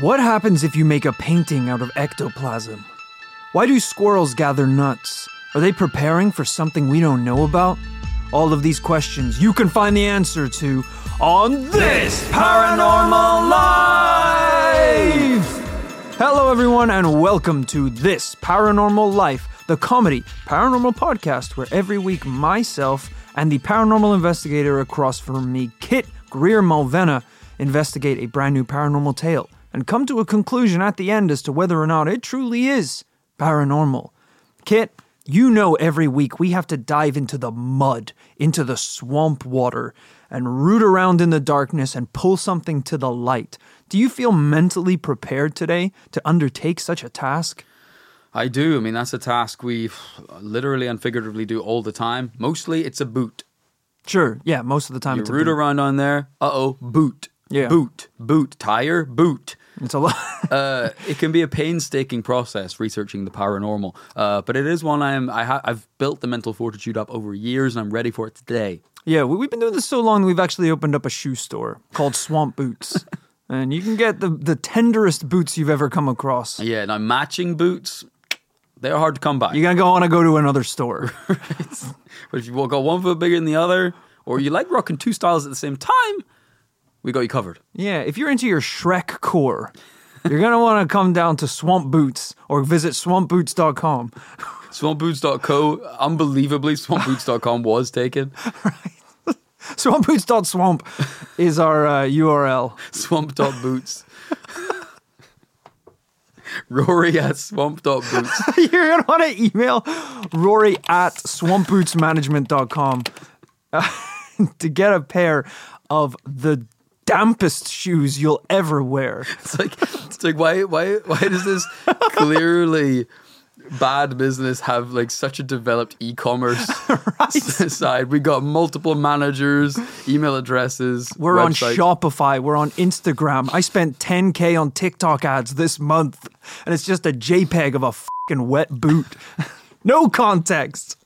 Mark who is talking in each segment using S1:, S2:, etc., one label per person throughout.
S1: What happens if you make a painting out of ectoplasm? Why do squirrels gather nuts? Are they preparing for something we don't know about? All of these questions you can find the answer to on this Paranormal Life! Hello, everyone, and welcome to This Paranormal Life, the comedy paranormal podcast where every week myself and the paranormal investigator across from me, Kit Grier Mulvenna, investigate a brand new paranormal tale and come to a conclusion at the end as to whether or not it truly is paranormal. Kit, you know every week we have to dive into the mud, into the swamp water, and root around in the darkness and pull something to the light. Do you feel mentally prepared today to undertake such a task?
S2: I do. I mean, that's a task we literally and figuratively do all the time. Mostly it's a boot.
S1: Sure, yeah, most of the time
S2: You
S1: it's a
S2: root around on there. Uh oh, boot.
S1: Yeah.
S2: Boot. Boot. Tire. Boot.
S1: It's a lot.
S2: uh, it can be a painstaking process researching the paranormal, uh, but it is one I'm I ha- I've built the mental fortitude up over years, and I'm ready for it today.
S1: yeah, we- we've been doing this so long that we've actually opened up a shoe store called Swamp Boots. and you can get the, the tenderest boots you've ever come across.
S2: Yeah, now matching boots, they're hard to come by.
S1: You're going to go on and go to another store.
S2: But if you got one foot bigger than the other, or you like rocking two styles at the same time, we got you covered.
S1: Yeah, if you're into your Shrek core, you're going to want to come down to Swamp Boots or visit swampboots.com.
S2: Swampboots.co, unbelievably, swampboots.com was taken. Right.
S1: Swampboots.swamp is our uh, URL.
S2: Swamp.boots. Rory at swamp.boots.
S1: you're going to want to email Rory at swampbootsmanagement.com uh, to get a pair of the dampest shoes you'll ever wear.
S2: It's like, it's like why, why, why does this clearly bad business have like such a developed e-commerce side? We got multiple managers, email addresses.
S1: We're on. Shopify. We're on Instagram. I spent 10K on TikTok ads this month, and it's just a JPEG of a fucking wet boot. no context.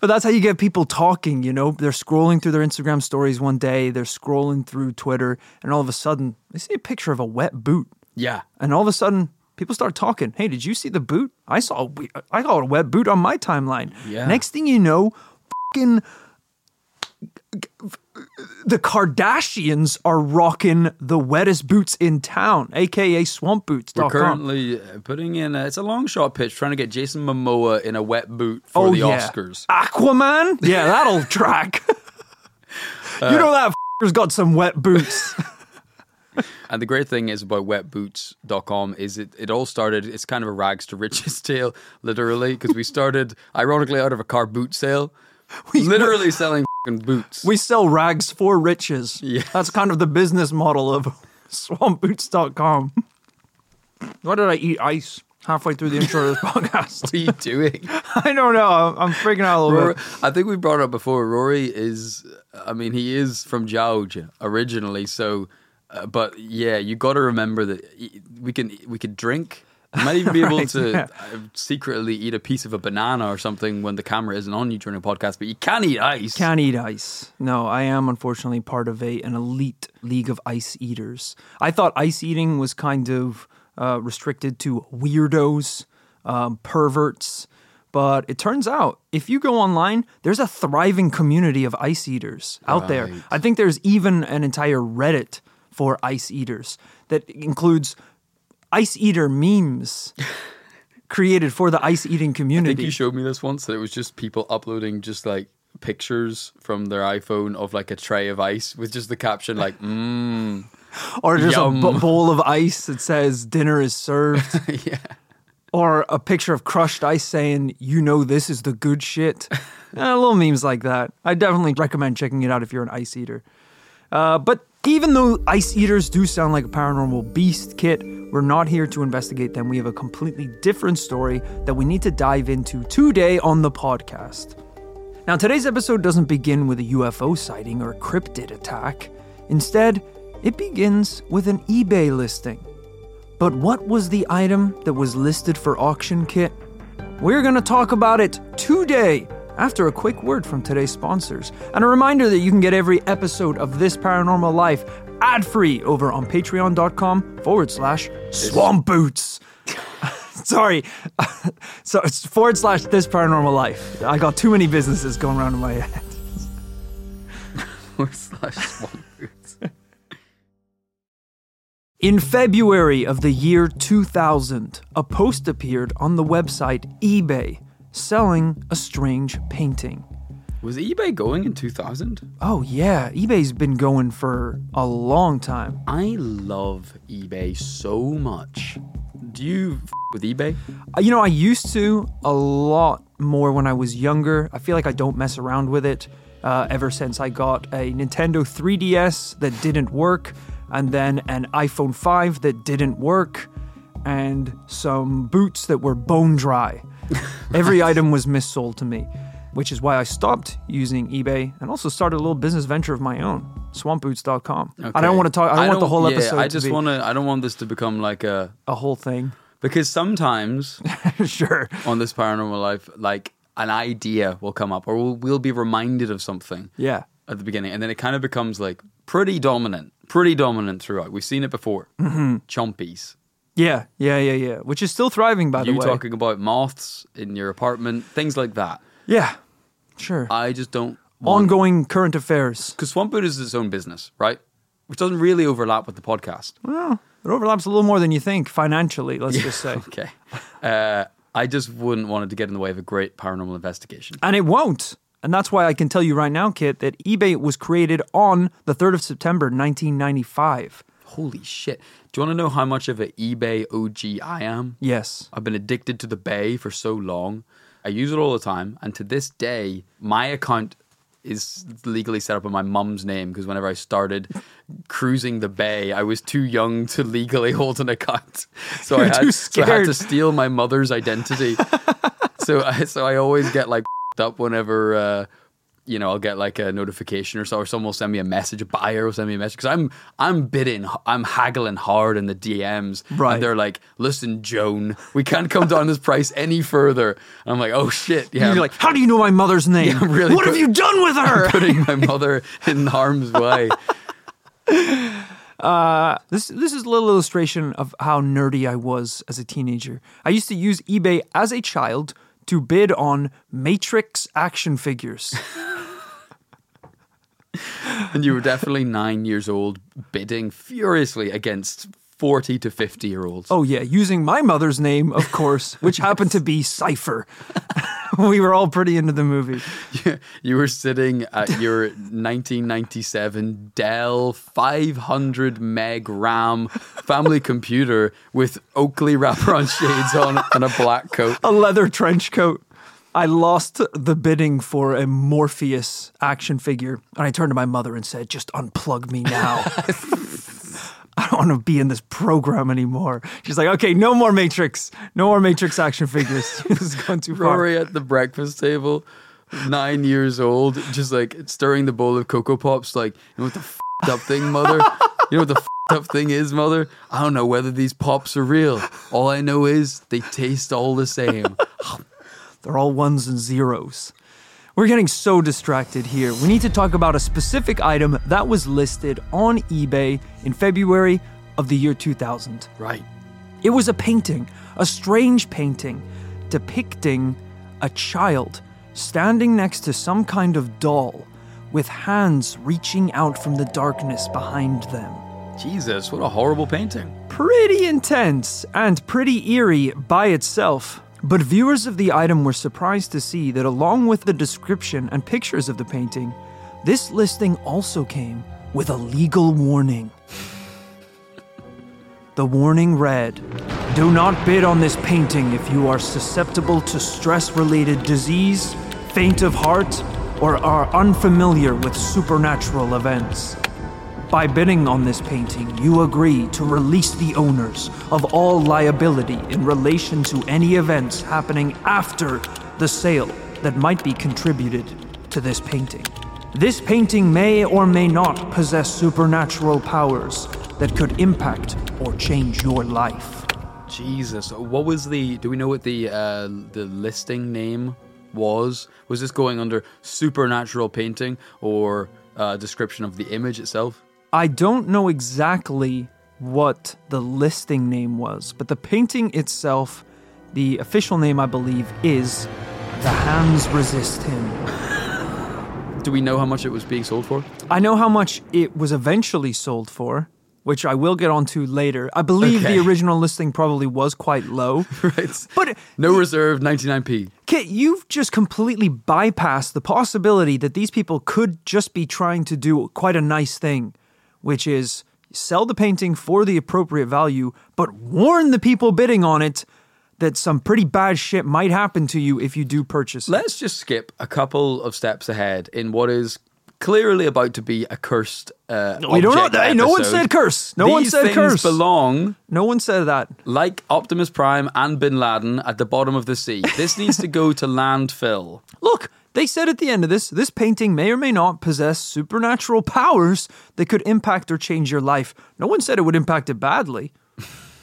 S1: But that's how you get people talking, you know? They're scrolling through their Instagram stories one day, they're scrolling through Twitter, and all of a sudden, they see a picture of a wet boot.
S2: Yeah.
S1: And all of a sudden, people start talking. Hey, did you see the boot? I saw I saw a wet boot on my timeline.
S2: Yeah.
S1: Next thing you know, fucking the Kardashians are rocking the wettest boots in town, aka
S2: swamp
S1: boots.
S2: We're currently uh, putting in a, it's a long shot pitch trying to get Jason Momoa in a wet boot for
S1: oh
S2: the
S1: yeah,
S2: Oscars.
S1: Aquaman. Yeah, that'll track. you know that f***er's got some wet boots.
S2: And the great thing is about wetboots.com is it, it all started, it's kind of a rags to riches tale, literally, because we started, ironically, out of a car boot sale, we literally selling fing boots.
S1: We sell rags for riches.
S2: Yes.
S1: That's kind of the business model of swampboots.com. Why did I eat ice halfway through the intro of this podcast?
S2: what are you doing?
S1: I don't know. I'm, I'm freaking out a little
S2: Rory,
S1: bit.
S2: I think we brought up before. Rory is, I mean, he is from Jauge originally, so, uh, but yeah, you got to remember that we can we could drink. You might even be able
S1: Right,
S2: to
S1: yeah.
S2: uh, secretly eat a piece of a banana or something when the camera isn't on you during a podcast, but you can't eat ice.
S1: Can't eat ice. No, I am unfortunately part of a an elite league of ice eaters. I thought ice eating was kind of uh, restricted to weirdos, um, perverts. But it turns out, if you go online, there's a thriving community of ice eaters out there. I think there's even an entire Reddit for ice eaters that includes ice eater memes created for the ice eating community.
S2: I think you showed me this once that it was just people uploading just like pictures from their iPhone of like a tray of ice with just the caption like mmm
S1: or just a
S2: Yum.
S1: b- bowl of ice that says dinner is served.
S2: yeah
S1: or a picture of crushed ice saying, you know, this is the good shit. Eh, little memes like that. I definitely recommend checking it out if you're an ice eater. Uh, but even though ice eaters do sound like a paranormal beast kit, we're not here to investigate them. We have a completely different story that we need to dive into today on the podcast. Now, today's episode doesn't begin with a UFO sighting or a cryptid attack. Instead, it begins with an eBay listing. But what was the item that was listed for auction kit? We're going to talk about it today after a quick word from today's sponsors. And a reminder that you can get every episode of This Paranormal Life ad free over on patreon.com forward slash swamp boots. Sorry. so it's forward slash this paranormal life. I got too many businesses going around in my head.
S2: Forward slash swamp boots.
S1: In February of the year 2000, a post appeared on the website eBay selling a strange painting.
S2: Was eBay going in 2000?
S1: Oh, yeah, eBay's been going for a long time.
S2: I love eBay so much. Do you f- with eBay?
S1: Uh, You know, I used to a lot more when I was younger. I feel like I don't mess around with it uh, ever since I got a Nintendo 3DS that didn't work, and then an iPhone 5 that didn't work, and some boots that were bone dry. Every item was missold to me, which is why I stopped using eBay and also started a little business venture of my own, swampboots.com. I
S2: Okay.
S1: don't want to talk, I don't want the whole
S2: yeah,
S1: episode
S2: I just want to. I don't want this to become like a
S1: a whole thing.
S2: because sometimes
S1: sure.
S2: on this paranormal life, like an idea will come up, or we'll, we'll be reminded of something
S1: Yeah.
S2: at the beginning, and then it kind of becomes like pretty dominant, pretty dominant throughout. We've seen it before. Mm-hmm. Chompies.
S1: Yeah, yeah, yeah, yeah. Which is still thriving, by the way.
S2: You
S1: way.
S2: talking about moths in your apartment, things like that.
S1: Yeah, sure.
S2: I just don't. Want,
S1: Ongoing current affairs.
S2: because Swamp Boot is its own business, right? Which doesn't really overlap with the podcast.
S1: Well, it overlaps a little more than you think financially. Let's just say,
S2: Okay. Uh, I just wouldn't want it to get in the way of a great paranormal investigation.
S1: and it won't. And that's why I can tell you right now, Kit, that eBay was created on the third of September, 1995.
S2: Holy shit. Do you want to know how much of an eBay OG I am?
S1: Yes.
S2: I've been addicted to the Bay for so long. I use it all the time. And to this day, my account is legally set up in my mum's name because whenever I started cruising the Bay, I was too young to legally hold an account. So, I had, so I had to steal my mother's identity. so, I, so I always get like up whenever. Uh, you know, I'll get like a notification or so, or someone will send me a message, a buyer will send me a message because I'm I'm bidding, I'm haggling hard in the DMs,
S1: Right.
S2: And they're like, "Listen, Joan, we can't come down this price any further." And I'm like, "Oh shit, yeah."
S1: You're like, how do you know my mother's name?
S2: Yeah, really
S1: what have you done with her?
S2: putting my mother in harm's way.
S1: Uh, this this is a little illustration of how nerdy I was as a teenager. I used to use eBay as a child to bid on Matrix action figures.
S2: And you were definitely nine years old, bidding furiously against forty to fifty year olds.
S1: Oh yeah, using my mother's name, of course, which happened to be Cypher. we were all pretty into the movie.
S2: you were sitting at your 1997 Dell 500 meg RAM family computer with Oakley wraparound shades on and a black coat.
S1: A leather trench coat. I lost the bidding for a Morpheus action figure, and I turned to my mother and said, "Just unplug me now." I don't want to be in this program anymore. She's like, "Okay, no more Matrix, no more Matrix action figures. this is going too far."
S2: Rory at the breakfast table, nine years old, just like stirring the bowl of Cocoa Pops, like, you know what the f***ed up thing, mother? You know what the f***ed up thing is, mother? I don't know whether these pops are real. All I know is they taste all the same.
S1: Oh, They're all ones and zeros. We're getting so distracted here. We need to talk about a specific item that was listed on eBay in February of the year 2000.
S2: Right.
S1: It was a painting, a strange painting, depicting a child standing next to some kind of doll with hands reaching out from the darkness behind them.
S2: Jesus, what a horrible painting.
S1: Pretty intense and pretty eerie by itself. But viewers of the item were surprised to see that along with the description and pictures of the painting, this listing also came with a legal warning. The warning read Do not bid on this painting if you are susceptible to stress related disease, faint of heart, or are unfamiliar with supernatural events. By bidding on this painting, you agree to release the owners of all liability in relation to any events happening after the sale that might be contributed to this painting. This painting may or may not possess supernatural powers that could impact or change your life.
S2: Jesus, what was the? Do we know what the uh, the listing name was? Was this going under supernatural painting or uh, description of the image itself?
S1: I don't know exactly what the listing name was, but the painting itself, the official name I believe is The Hands Resist Him.
S2: Do we know how much it was being sold for?
S1: I know how much it was eventually sold for, which I will get onto later. I believe
S2: Okay.
S1: the original listing probably was quite low.
S2: right.
S1: But
S2: No reserve, 99p.
S1: Kit, you've just completely bypassed the possibility that these people could just be trying to do quite a nice thing, which is sell the painting for the appropriate value, but warn the people bidding on it that some pretty bad shit might happen to you if you do purchase it.
S2: Let's just skip a couple of steps ahead in what is clearly about to be a cursed. Uh,
S1: we don't know.
S2: object
S1: Hey, no one said curse. No one said
S2: things
S1: curse.
S2: belong
S1: no one said that.
S2: like Optimus Prime and Bin Laden at the bottom of the sea. This needs to go to landfill.
S1: Look, they said at the end of this, this painting may or may not possess supernatural powers that could impact or change your life. No one said it would impact it badly.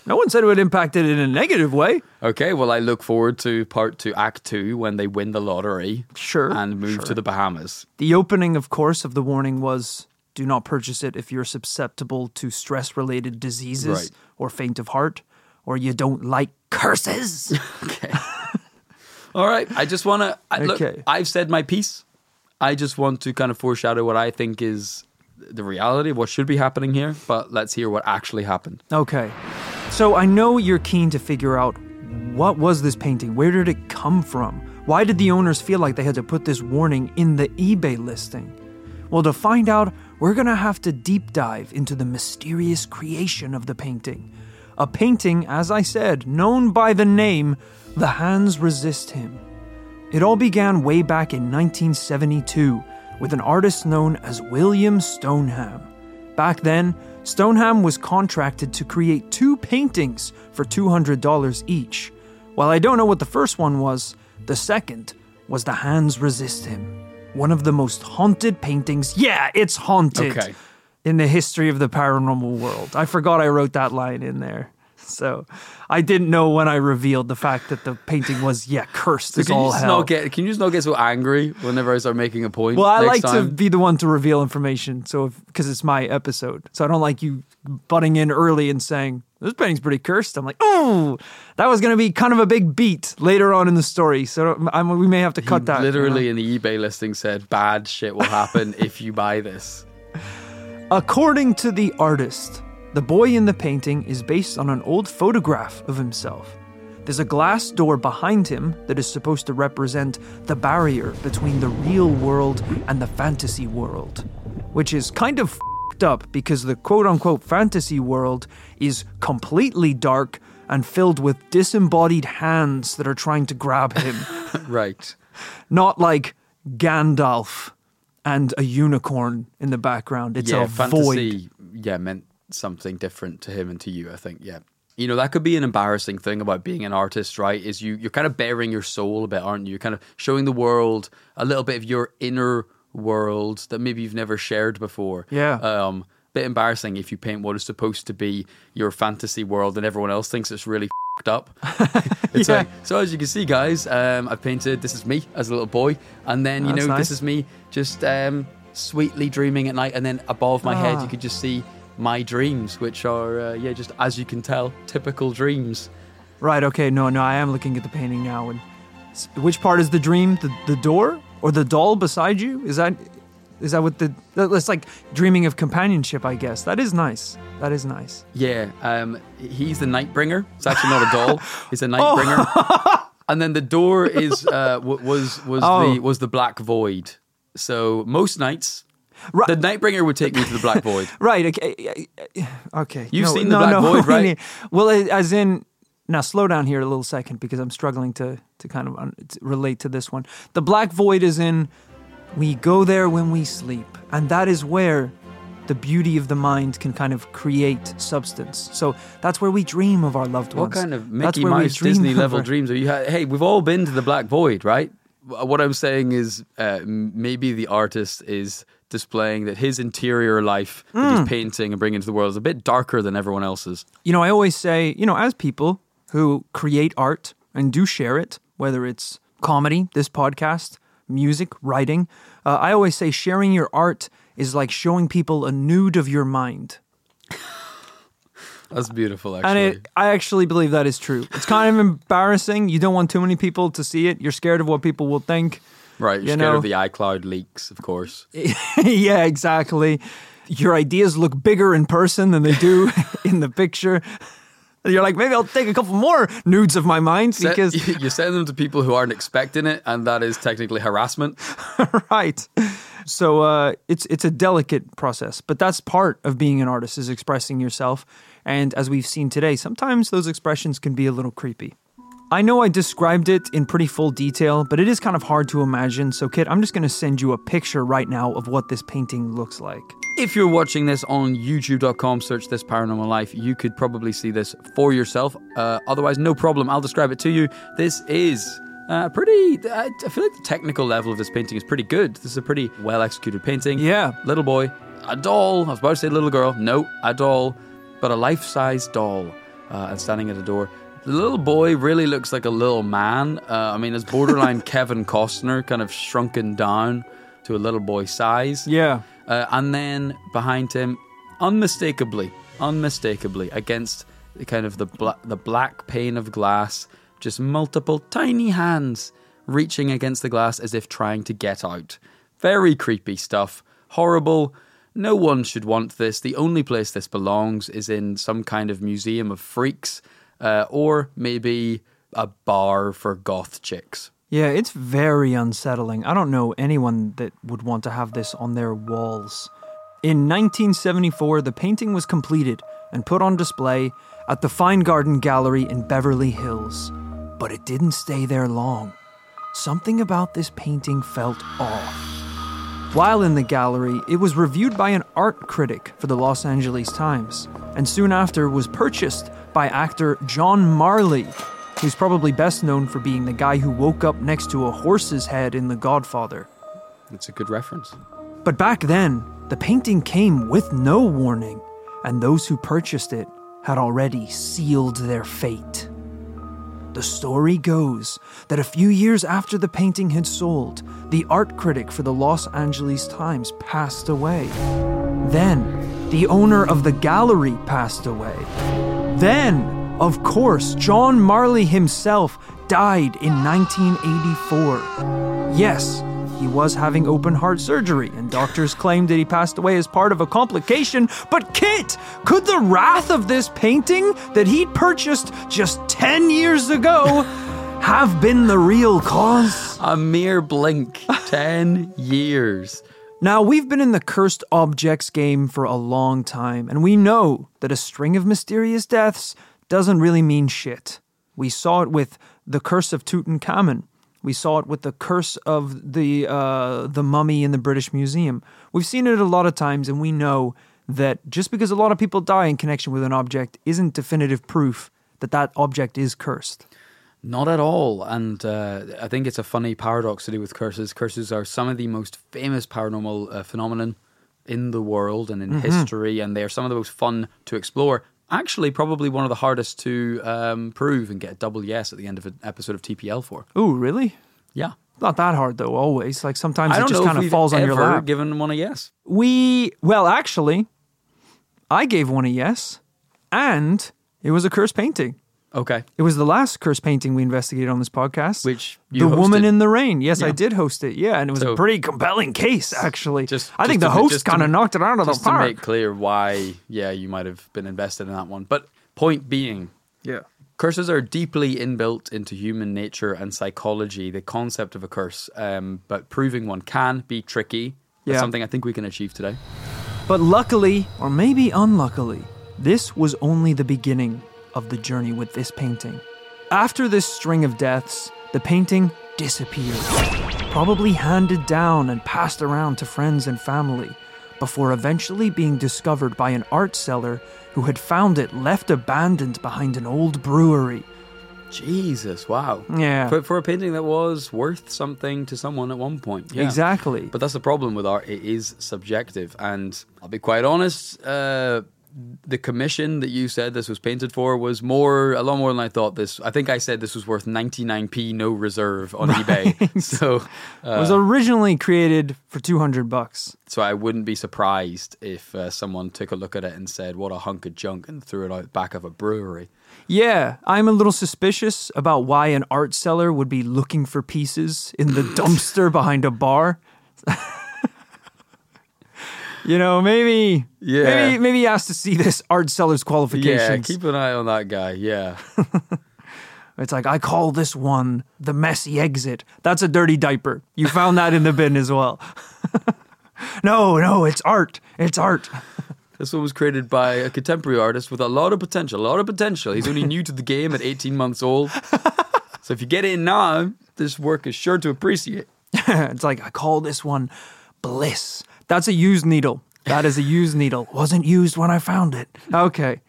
S1: No one said it would impact it in a negative way.
S2: Okay, well, I look forward to part two, Act Two, when they win the lottery.
S1: Sure,
S2: And move
S1: sure.
S2: to the Bahamas.
S1: The opening, of course, of the warning was do not purchase it if you're susceptible to stress related diseases
S2: Right.
S1: or faint of heart or you don't like curses.
S2: Okay. All right. I just want to look.
S1: Okay.
S2: I've said my piece. I just want to kind of foreshadow what I think is the reality of what should be happening here. But let's hear what actually happened.
S1: Okay. So I know you're keen to figure out what was this painting? Where did it come from? Why did the owners feel like they had to put this warning in the eBay listing? Well, to find out, we're going to have to deep dive into the mysterious creation of the painting. A painting, as I said, known by the name The Hands Resist Him. It all began way back in 1972 with an artist known as William Stoneham. Back then, Stoneham was contracted to create two paintings for $200 each. While I don't know what the first one was, the second was The Hands Resist Him. One of the most haunted paintings. Yeah, it's haunted.
S2: Okay.
S1: In the history of the paranormal world. I forgot I wrote that line in there. So I didn't know when I revealed the fact that the painting was, yeah, cursed
S2: So
S1: as all
S2: just
S1: hell.
S2: not get? Can you just not get so angry whenever I start making a point?
S1: Well, I like to be the one to reveal information, so because it's my episode, so I don't like you butting in early and saying this painting's pretty cursed. I'm like, oh, that was going to be kind of a big beat later on in the story, so I'm, we may have to cut that. you know?
S2: Literally in the eBay listing said bad shit will happen if you buy this.
S1: According to the artist, the boy in the painting is based on an old photograph of himself. There's a glass door behind him that is supposed to represent the barrier between the real world and the fantasy world, which is kind of fed up because the quote unquote fantasy world is completely dark and filled with disembodied hands that are trying to grab him.
S2: right.
S1: Not like Gandalf and a unicorn in the background. It's
S2: yeah,
S1: a void.
S2: fantasy. Yeah, meant something different to him and to you. I think. Yeah. You know that could be an embarrassing thing about being an artist, right? Is you you're kind of bearing your soul a bit, aren't you? You're kind of showing the world a little bit of your inner world that maybe you've never shared before.
S1: Yeah.
S2: Um, bit embarrassing if you paint what is supposed to be your fantasy world and everyone else thinks it's really up. it's
S1: Yeah.
S2: like so as you can see, guys, um, I've painted this is me as a little boy, and then you
S1: That's
S2: know
S1: nice.
S2: this is me just um, sweetly dreaming at night, and then above my head
S1: Ah.
S2: you could just see my dreams, which are uh, yeah, just as you can tell, typical dreams.
S1: Right. Okay. No. No. I am looking at the painting now. And which part is the dream? The the door or the doll beside you? Is that is that what the? That's like dreaming of companionship. I guess that is nice. That is nice.
S2: Yeah, um, he's the Nightbringer. It's actually not a doll; he's
S1: Oh.
S2: a Nightbringer. and then the door is uh, was was
S1: Oh.
S2: the was the Black Void. So most nights,
S1: Right.
S2: the Nightbringer would take me to the Black Void.
S1: Right. Okay. Okay.
S2: You've
S1: no,
S2: seen the
S1: no,
S2: Black
S1: no,
S2: Void, right?
S1: Well, as in. Now slow down here a little second because I'm struggling to to kind of relate to this one. The black void is in we go there when we sleep, and that is where the beauty of the mind can kind of create substance. So that's where we dream of our loved ones.
S2: What kind of Mickey Mouse Disney level dreams are you? Ha- hey, we've all been to the Black Void, right? What I'm saying is, uh, maybe the artist is displaying that his interior life that
S1: Hmm.
S2: he's painting and bringing to the world is a bit darker than everyone else's.
S1: You know, I always say, you know, as people who create art and do share it, whether it's comedy, this podcast, music, writing. Uh, I always say sharing your art is like showing people a nude of your mind.
S2: That's beautiful, actually.
S1: And it, I actually believe that is true. It's kind of embarrassing. You don't want too many people to see it. You're scared of what people will think.
S2: right, you're
S1: you
S2: scared
S1: know-
S2: of the iCloud leaks, of course.
S1: yeah, exactly. Your ideas look bigger in person than they do in the picture. You're like, maybe I'll take a couple more nudes of my mind
S2: Se-
S1: because,
S2: you send them to people who aren't expecting it, and that is technically harassment.
S1: right. So uh, it's it's a delicate process, but that's part of being an artist is expressing yourself. And as we've seen today, sometimes those expressions can be a little creepy. I know I described it in pretty full detail, but it is kind of hard to imagine. So, Kit, I'm just going to send you a picture right now of what this painting looks like.
S2: If you're watching this on youtube.com, search this paranormal life, you could probably see this for yourself. Uh, otherwise, no problem. I'll describe it to you. This is uh, pretty. I, I feel like the technical level of this painting is pretty good. This is a pretty well executed painting.
S1: Yeah.
S2: Little boy, a doll. I was about to say little girl. No, a doll, but a life size doll, uh, and standing at a door. The little boy really looks like a little man. Uh, I mean, it's borderline Kevin Costner, kind of shrunken down to a little boy size.
S1: Yeah.
S2: Uh, and then behind him, unmistakably, unmistakably against the kind of the bla- the black pane of glass, just multiple tiny hands reaching against the glass as if trying to get out. Very creepy stuff. Horrible. No one should want this. The only place this belongs is in some kind of museum of freaks, uh, or maybe a bar for goth chicks.
S1: Yeah, it's very unsettling. I don't know anyone that would want to have this on their walls. In 1974, the painting was completed and put on display at the Feingarten Gallery in Beverly Hills. But it didn't stay there long. Something about this painting felt off. While in the gallery, it was reviewed by an art critic for the Los Angeles Times, and soon after was purchased by actor John Marley, who's probably best known for being the guy who woke up next to a horse's head in The Godfather.
S2: It's a good reference.
S1: But back then, the painting came with no warning, and those who purchased it had already sealed their fate. The story goes that a few years after the painting had sold, the art critic for the Los Angeles Times passed away. Then, the owner of the gallery passed away. Then, of course, John Marley himself died in 1984. Yes, he was having open heart surgery, and doctors claimed that he passed away as part of a complication. But Kit, could the wrath of this painting that he'd purchased just 10 years ago have been the real cause?
S2: A mere blink. 10 years.
S1: Now, we've been in the cursed objects game for a long time, and we know that a string of mysterious deaths doesn't really mean shit. We saw it with the curse of Tutankhamun. We saw it with the curse of the uh, the mummy in the British Museum. We've seen it a lot of times, and we know that just because a lot of people die in connection with an object isn't definitive proof that that object is cursed.
S2: Not at all. And uh, I think it's a funny paradox to do with curses. Curses are some of the most famous paranormal uh, phenomenon in the world and in history, and they are some of the most fun to explore. Actually, probably one of the hardest to um, prove and get a double yes at the end of an episode of TPL for.
S1: Ooh, really?
S2: Yeah.
S1: Not that hard though. Always like sometimes it just kind of falls on your lap.
S2: given one a yes.
S1: We well, actually, I gave one a yes, and it was a curse painting.
S2: Okay.
S1: It was the last curse painting we investigated on this podcast.
S2: Which you
S1: the woman in the rain. Yes, I did host it. Yeah, and it was a pretty compelling case, actually.
S2: Just-
S1: I think
S2: just
S1: the host kind of knocked it out of the
S2: Just to
S1: park.
S2: make clear why, yeah, you might have been invested in that one. But point being,
S1: yeah.
S2: Curses are deeply inbuilt into human nature and psychology, the concept of a curse. Um, but proving one can be tricky. That's
S1: Yeah.
S2: something I think we can achieve today.
S1: But luckily, or maybe unluckily, this was only the beginning of the journey with this painting. After this string of deaths, the painting disappeared, probably handed down and passed around to friends and family, before eventually being discovered by an art seller who had found it left abandoned behind an old brewery.
S2: Jesus, wow.
S1: Yeah.
S2: For, for a painting that was worth something to someone at one point. Yeah.
S1: Exactly.
S2: But that's the problem with art. It is subjective. And I'll be quite honest, uh, the commission that you said this was painted for was more a lot more than I thought. This I think I said this was worth 99p no reserve on eBay. So
S1: it was originally created for 200 bucks.
S2: so I wouldn't be surprised if uh, someone took a look at it and said, "What a hunk of junk," and threw it out back of a brewery.
S1: Yeah, I'm a little suspicious about why an art seller would be looking for pieces in the dumpster behind a bar. you know, maybe,
S2: Yeah.
S1: maybe, maybe he has to see this art seller's qualifications.
S2: Yeah, keep an eye on that guy. Yeah.
S1: it's like I call this one the messy exit. That's a dirty diaper. You found that in the bin as well. no, no, it's art. It's art.
S2: This one was created by a contemporary artist with a lot of potential. A lot of potential. He's only new to the game at 18 months old. So if you get in now, this work is sure to appreciate.
S1: it's like I call this one bliss. That's a used needle. That is a used needle. Wasn't used when I found it. Okay.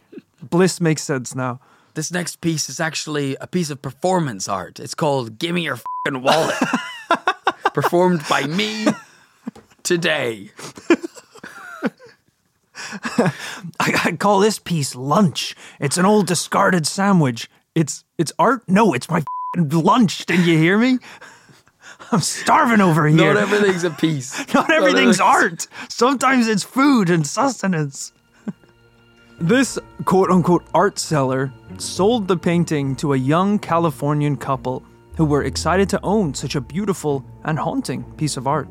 S1: Bliss makes sense now.
S2: This next piece is actually a piece of performance art. It's called Gimme Your Fucking Wallet. Performed by me today.
S1: I, I call this piece lunch. It's an old discarded sandwich. It's it's art? No, it's my fing lunch. Didn't you hear me? I'm starving over here.
S2: Not everything's a piece.
S1: Not everything's
S2: everything's-
S1: art. Sometimes it's food and sustenance. this quote unquote art seller sold the painting to a young Californian couple who were excited to own such a beautiful and haunting piece of art.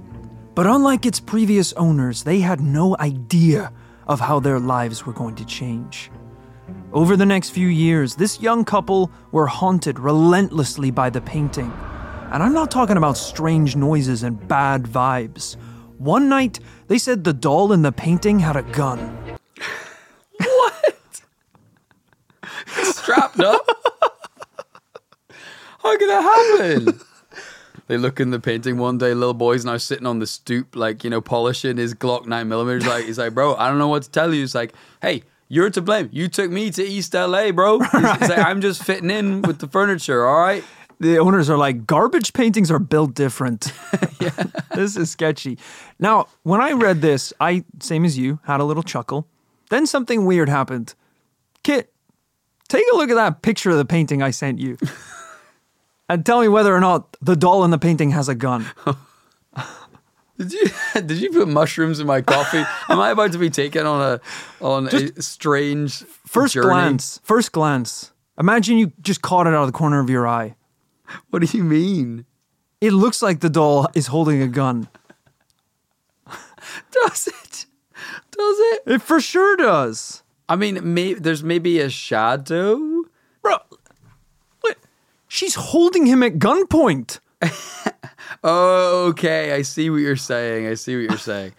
S1: But unlike its previous owners, they had no idea of how their lives were going to change. Over the next few years, this young couple were haunted relentlessly by the painting. And I'm not talking about strange noises and bad vibes. One night, they said the doll in the painting had a gun. What?
S2: Strapped up. How could that happen? They look in the painting one day. Little boy's now sitting on the stoop, like you know, polishing his Glock nine millimeters. Like he's like, bro, I don't know what to tell you. It's like, hey, you're to blame. You took me to East LA, bro. He's, he's like, I'm just fitting in with the furniture. All right.
S1: The owners are like, garbage paintings are built different. this is sketchy. Now, when I read this, I, same as you, had a little chuckle. Then something weird happened. Kit, take a look at that picture of the painting I sent you. and tell me whether or not the doll in the painting has a gun.
S2: Did you did you put mushrooms in my coffee? Am I about to be taken on a on a strange
S1: First
S2: journey?
S1: glance, first glance. Imagine you just caught it out of the corner of your eye.
S2: What do you mean?
S1: It looks like the doll is holding a gun.
S2: Does it? Does it?
S1: It for sure does.
S2: I mean, may, there's maybe a shadow.
S1: Bro, what? She's holding him at gunpoint.
S2: Oh, okay. I see what you're saying. I see what you're saying.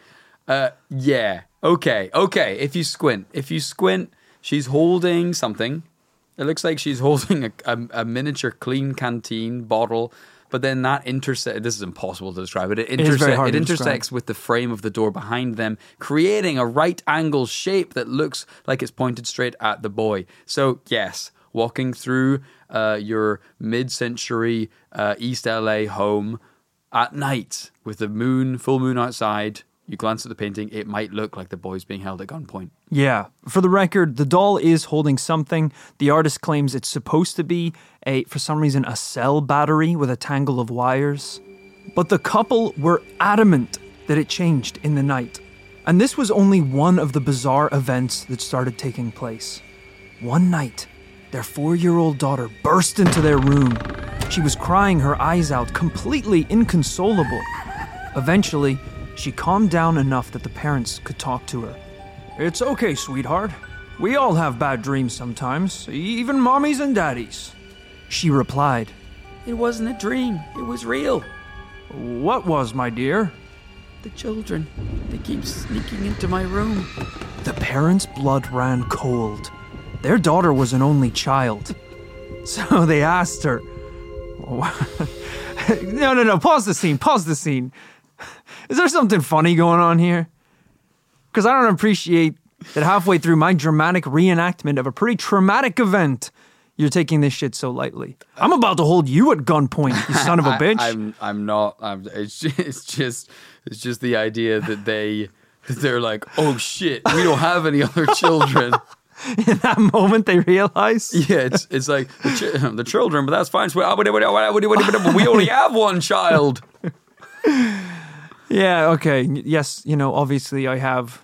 S2: Uh, yeah. Okay. Okay. If you squint, if you squint, she's holding something. It looks like she's holding a, a, a miniature Klean Kanteen bottle. But then that intersect. This is impossible to describe. But it, intersect,
S1: hard
S2: it
S1: to describe.
S2: intersects with the frame of the door behind them, creating a right angle shape that looks like it's pointed straight at the boy. So yes, walking through uh, your mid-century uh, East LA home at night with the moon, full moon outside, you glance at the painting, it might look like the boy's being held at gunpoint.
S1: Yeah. For the record, the doll is holding something. The artist claims it's supposed to be a, for some reason, a cell battery with a tangle of wires. But the couple were adamant that it changed in the night. And this was only one of the bizarre events that started taking place. One night, their four year old daughter burst into their room. She was crying her eyes out, completely inconsolable. Eventually, she calmed down enough that the parents could talk to her. It's okay, sweetheart. We all have bad dreams sometimes, even mommies and daddies. She replied,
S2: It wasn't a dream, it was real.
S1: What was, my dear?
S2: The children, they keep sneaking into my room.
S1: The parents' blood ran cold. Their daughter was an only child. So they asked her. no, no, no, pause the scene, pause the scene. Is there something funny going on here? Because I don't appreciate that halfway through my dramatic reenactment of a pretty traumatic event, you're taking this shit so lightly. I'm about to hold you at gunpoint, you son of a bitch.
S2: I, am I'm not. I'm, it's, just, it's just it's just the idea that they they're like, "Oh shit, we don't have any other children."
S1: In that moment, they realize.
S2: Yeah, it's it's like the, ch- the children, but that's fine. So, uh, We only have one child.
S1: Yeah, okay. Yes, you know, obviously I have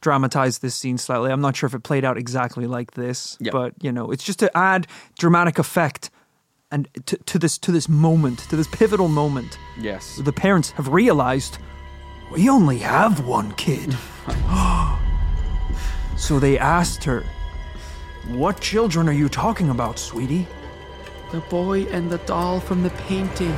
S1: dramatized this scene slightly. I'm not sure if it played out exactly like this,
S2: Yeah.
S1: but you know, it's just to add dramatic effect and to, to this to this moment, to this pivotal moment.
S2: Yes.
S1: The parents have realized we only have one kid. so they asked her, "What children are you talking about, sweetie?"
S2: The boy and the doll from the painting.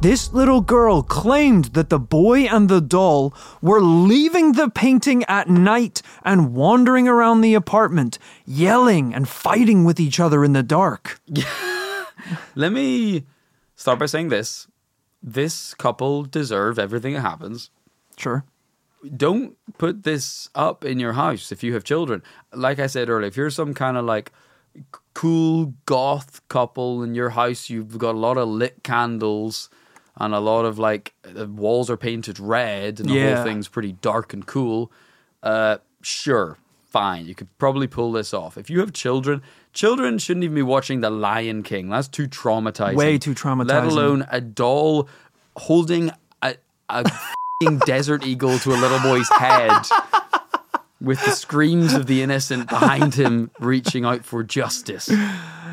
S1: This little girl claimed that the boy and the doll were leaving the painting at night and wandering around the apartment, yelling and fighting with each other in the dark.
S2: Let me start by saying this: this couple deserve everything that happens.
S1: Sure.
S2: don't put this up in your house if you have children. Like I said earlier, if you're some kind of like cool goth couple in your house, you've got a lot of lit candles and a lot of like the walls are painted red and the
S1: Yeah.
S2: whole thing's pretty dark and cool. Uh, sure, fine, you could probably pull this off. If you have children, children shouldn't even be watching The Lion King. That's too traumatizing.
S1: Way too traumatizing.
S2: Let alone a doll holding a, a desert eagle to a little boy's head with the screams of the innocent behind him reaching out for justice.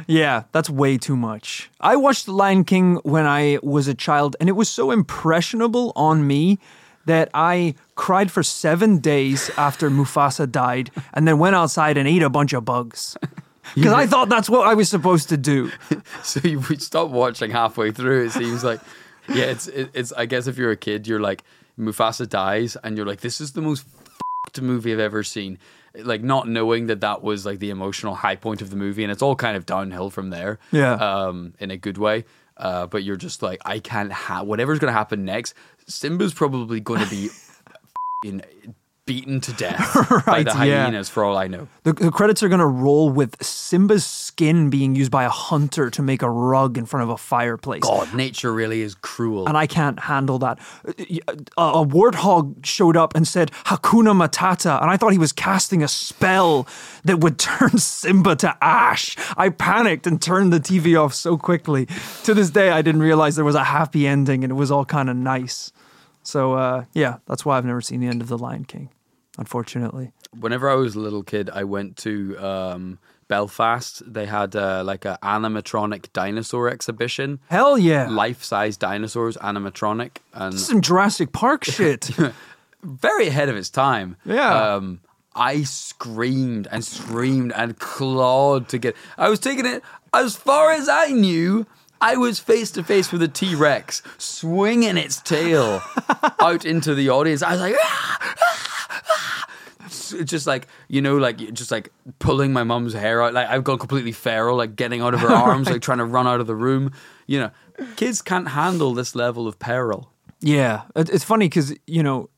S1: Yeah, that's way too much. I watched The Lion King when I was a child, and it was so impressionable on me that I cried for seven days after Mufasa died and then went outside and ate a bunch of bugs. Because I thought that's what I was supposed to do.
S2: So you would stop watching halfway through. It seems like, yeah, it's it, it's. I guess if you're a kid, you're like Mufasa dies, and you're like, this is the most f***ed movie I've ever seen. Like not knowing that that was like the emotional high point of the movie, and it's all kind of downhill from there.
S1: Yeah.
S2: um, in a good way. Uh, but you're just like, I can't have whatever's going to happen next. Simba's probably going to be in beaten to death by
S1: Right,
S2: the
S1: yeah.
S2: hyenas, for all I know.
S1: The, the credits are going to roll with Simba's skin being used by a hunter to make a rug in front of a fireplace.
S2: God, nature really is cruel.
S1: and I can't handle that. Uh, uh, a, a warthog showed up and said Hakuna Matata, and I thought he was casting a spell that would turn Simba to ash. I panicked and turned the TV off so quickly. To this day, I didn't realize there was a happy ending and it was all kind of nice. So, uh, yeah, that's why I've never seen the end of The Lion King, unfortunately.
S2: Whenever I was a little kid, I went to um, Belfast. They had uh, like an animatronic dinosaur exhibition.
S1: Hell yeah.
S2: Life-size dinosaurs, animatronic, and
S1: Some Jurassic Park shit.
S2: very ahead of its time.
S1: Yeah.
S2: Um, I screamed and screamed and clawed to get. I was taking it as far as I knew. I was face to face with a T Rex, swinging its tail out into the audience. I was like, "Ah, ah, ah." Just like you know, like just like pulling my mum's hair out. Like I've gone completely feral, like getting out of her arms, like trying to run out of the room. You know, kids can't handle this level of peril.
S1: Yeah, it's funny because you know,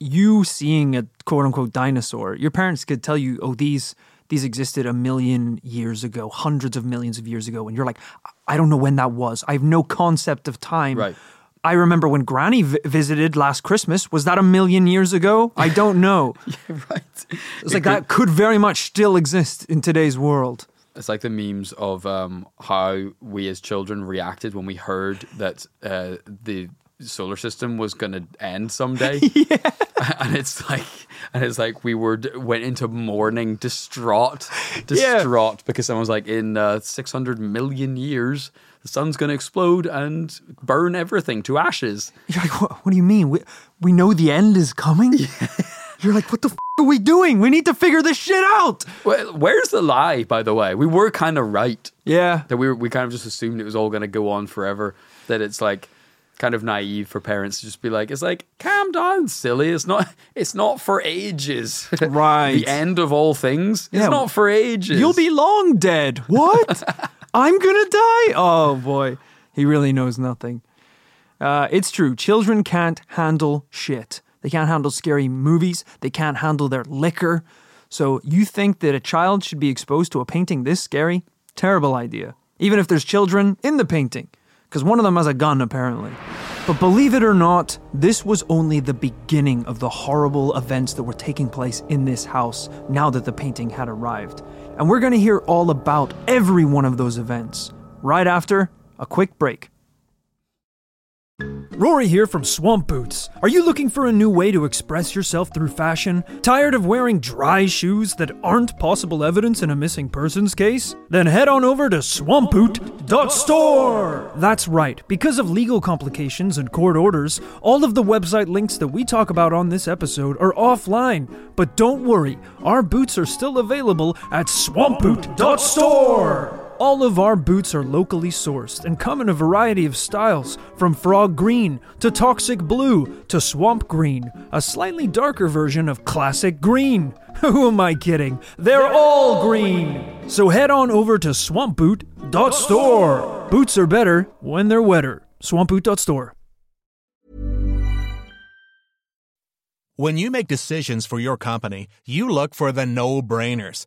S1: you seeing a quote unquote dinosaur, your parents could tell you, oh, these these existed a million years ago, hundreds of millions of years ago, and you're like, I don't know when that was. I have no concept of time.
S2: Right.
S1: I remember when Granny vi- visited last Christmas. Was that a million years ago? I don't know.
S2: yeah, right.
S1: It's like that could very much still exist in today's world.
S2: It's like the memes of um, how we as children reacted when we heard that uh, the solar system was going to end someday. yeah. And it's like, and it's like we were went into mourning, distraught,
S1: Yeah.
S2: distraught because someone was like, in uh, six hundred million years, the sun's going to explode and burn everything to ashes.
S1: You're like, what, what do you mean? We, we know the end is coming? You're like, what the f- are we doing? We need to figure this shit out.
S2: Well, where's the lie? By the way, we were kind of right.
S1: Yeah.
S2: that we were, we kind of just assumed it was all going to go on forever. That it's like kind of naive for parents to just be like, it's like, calm down, silly. It's not. It's not for ages.
S1: Right.
S2: the end of all things. It's not for ages.
S1: You'll be long dead. What? I'm gonna die? Oh boy. He really knows nothing. Uh, it's true. Children can't handle shit. They can't handle scary movies. They can't handle their liquor. So you think that a child should be exposed to a painting this scary? Terrible idea. Even if there's children in the painting. Because one of them has a gun, apparently. But believe it or not, this was only the beginning of the horrible events that were taking place in this house now that the painting had arrived. And we're going to hear all about every one of those events right after a quick break. Rory here from Swamp Boots. Are you looking for a new way to express yourself through fashion? Tired of wearing dry shoes that aren't possible evidence in a missing persons case? Then head on over to swampboot.store. That's right. Because of legal complications and court orders, all of the website links that we talk about on this episode are offline. But don't worry, our boots are still available at swampboot.store. All of our boots are locally sourced and come in a variety of styles, from frog green to toxic blue to swamp green, a slightly darker version of classic green. Who am I kidding? They're all green! So head on over to swampboot.store. Boots are better when they're wetter. Swampboot.store.
S3: When you make decisions for your company, you look for the no brainers.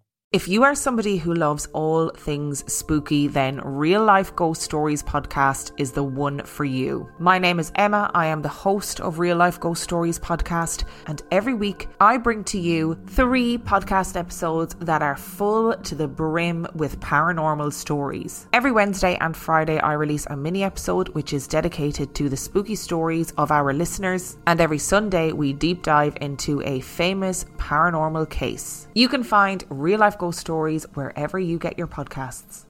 S4: If you are somebody who loves all things spooky, then Real Life Ghost Stories podcast is the one for you. My name is Emma. I am the host of Real Life Ghost Stories podcast, and every week I bring to you three podcast episodes that are full to the brim with paranormal stories. Every Wednesday and Friday, I release a mini episode which is dedicated to the spooky stories of our listeners, and every Sunday we deep dive into a famous paranormal case. You can find Real Life Ghost Stories wherever you get your podcasts.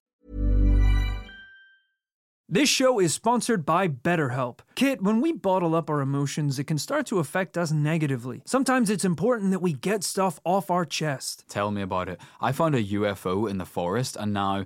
S1: This show is sponsored by BetterHelp. Kit, when we bottle up our emotions, it can start to affect us negatively. Sometimes it's important that we get stuff off our chest.
S2: Tell me about it. I found a UFO in the forest, and now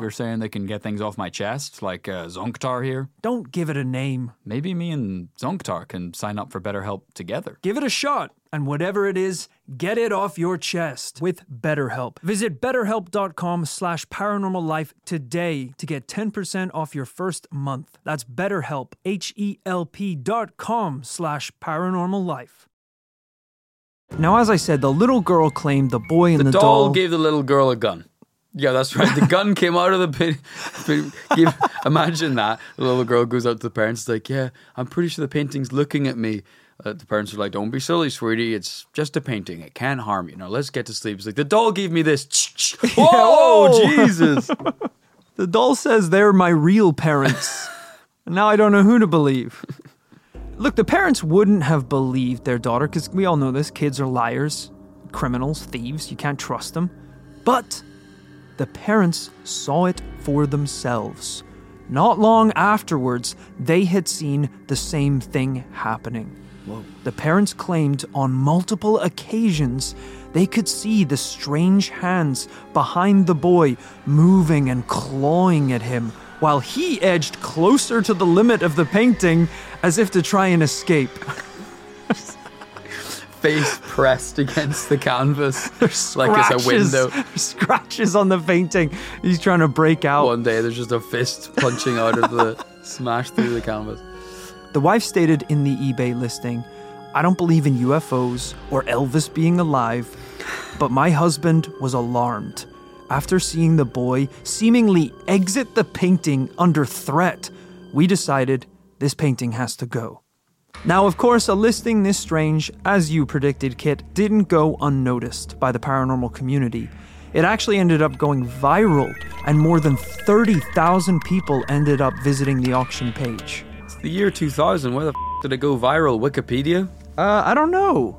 S2: You're saying they can get things off my chest, like uh, Zonktar here?
S1: Don't give it a name.
S2: Maybe me and Zonktar can sign up for BetterHelp together.
S1: Give it a shot, and whatever it is, get it off your chest with BetterHelp. Visit betterhelp.com slash paranormal today to get 10% off your first month. That's betterhelp, H-E-L-P dot com slash paranormal life. Now, as I said, the little girl claimed the boy and
S2: The,
S1: the,
S2: doll, gave the little girl a gun. Yeah, that's right. The gun came out of the pit. give- imagine that. The little girl goes out to the parents, like, Yeah, I'm pretty sure the painting's looking at me. Uh, the parents are like, Don't be silly, sweetie. It's just a painting. It can't harm you. Now let's get to sleep. It's like, The doll gave me this. Whoa,
S1: whoa.
S2: Jesus.
S1: The doll says they're my real parents. and now I don't know who to believe. Look, the parents wouldn't have believed their daughter because we all know this kids are liars, criminals, thieves. You can't trust them. But the parents saw it for themselves. Not long afterwards, they had seen the same thing happening. The parents claimed on multiple occasions they could see the strange hands behind the boy moving and clawing at him while he edged closer to the limit of the painting as if to try and escape.
S2: Face pressed against the canvas like it's a window.
S1: Scratches on the painting. He's trying to break out.
S2: One day there's just a fist punching out of the smash through the canvas.
S1: The wife stated in the eBay listing, I don't believe in UFOs or Elvis being alive, but my husband was alarmed. After seeing the boy seemingly exit the painting under threat, we decided this painting has to go. Now, of course, a listing this strange, as you predicted, Kit, didn't go unnoticed by the paranormal community. It actually ended up going viral, and more than 30,000 people ended up visiting the auction page.
S2: It's the year 2000. Where the f- did it go viral? Wikipedia?
S1: Uh, I don't know.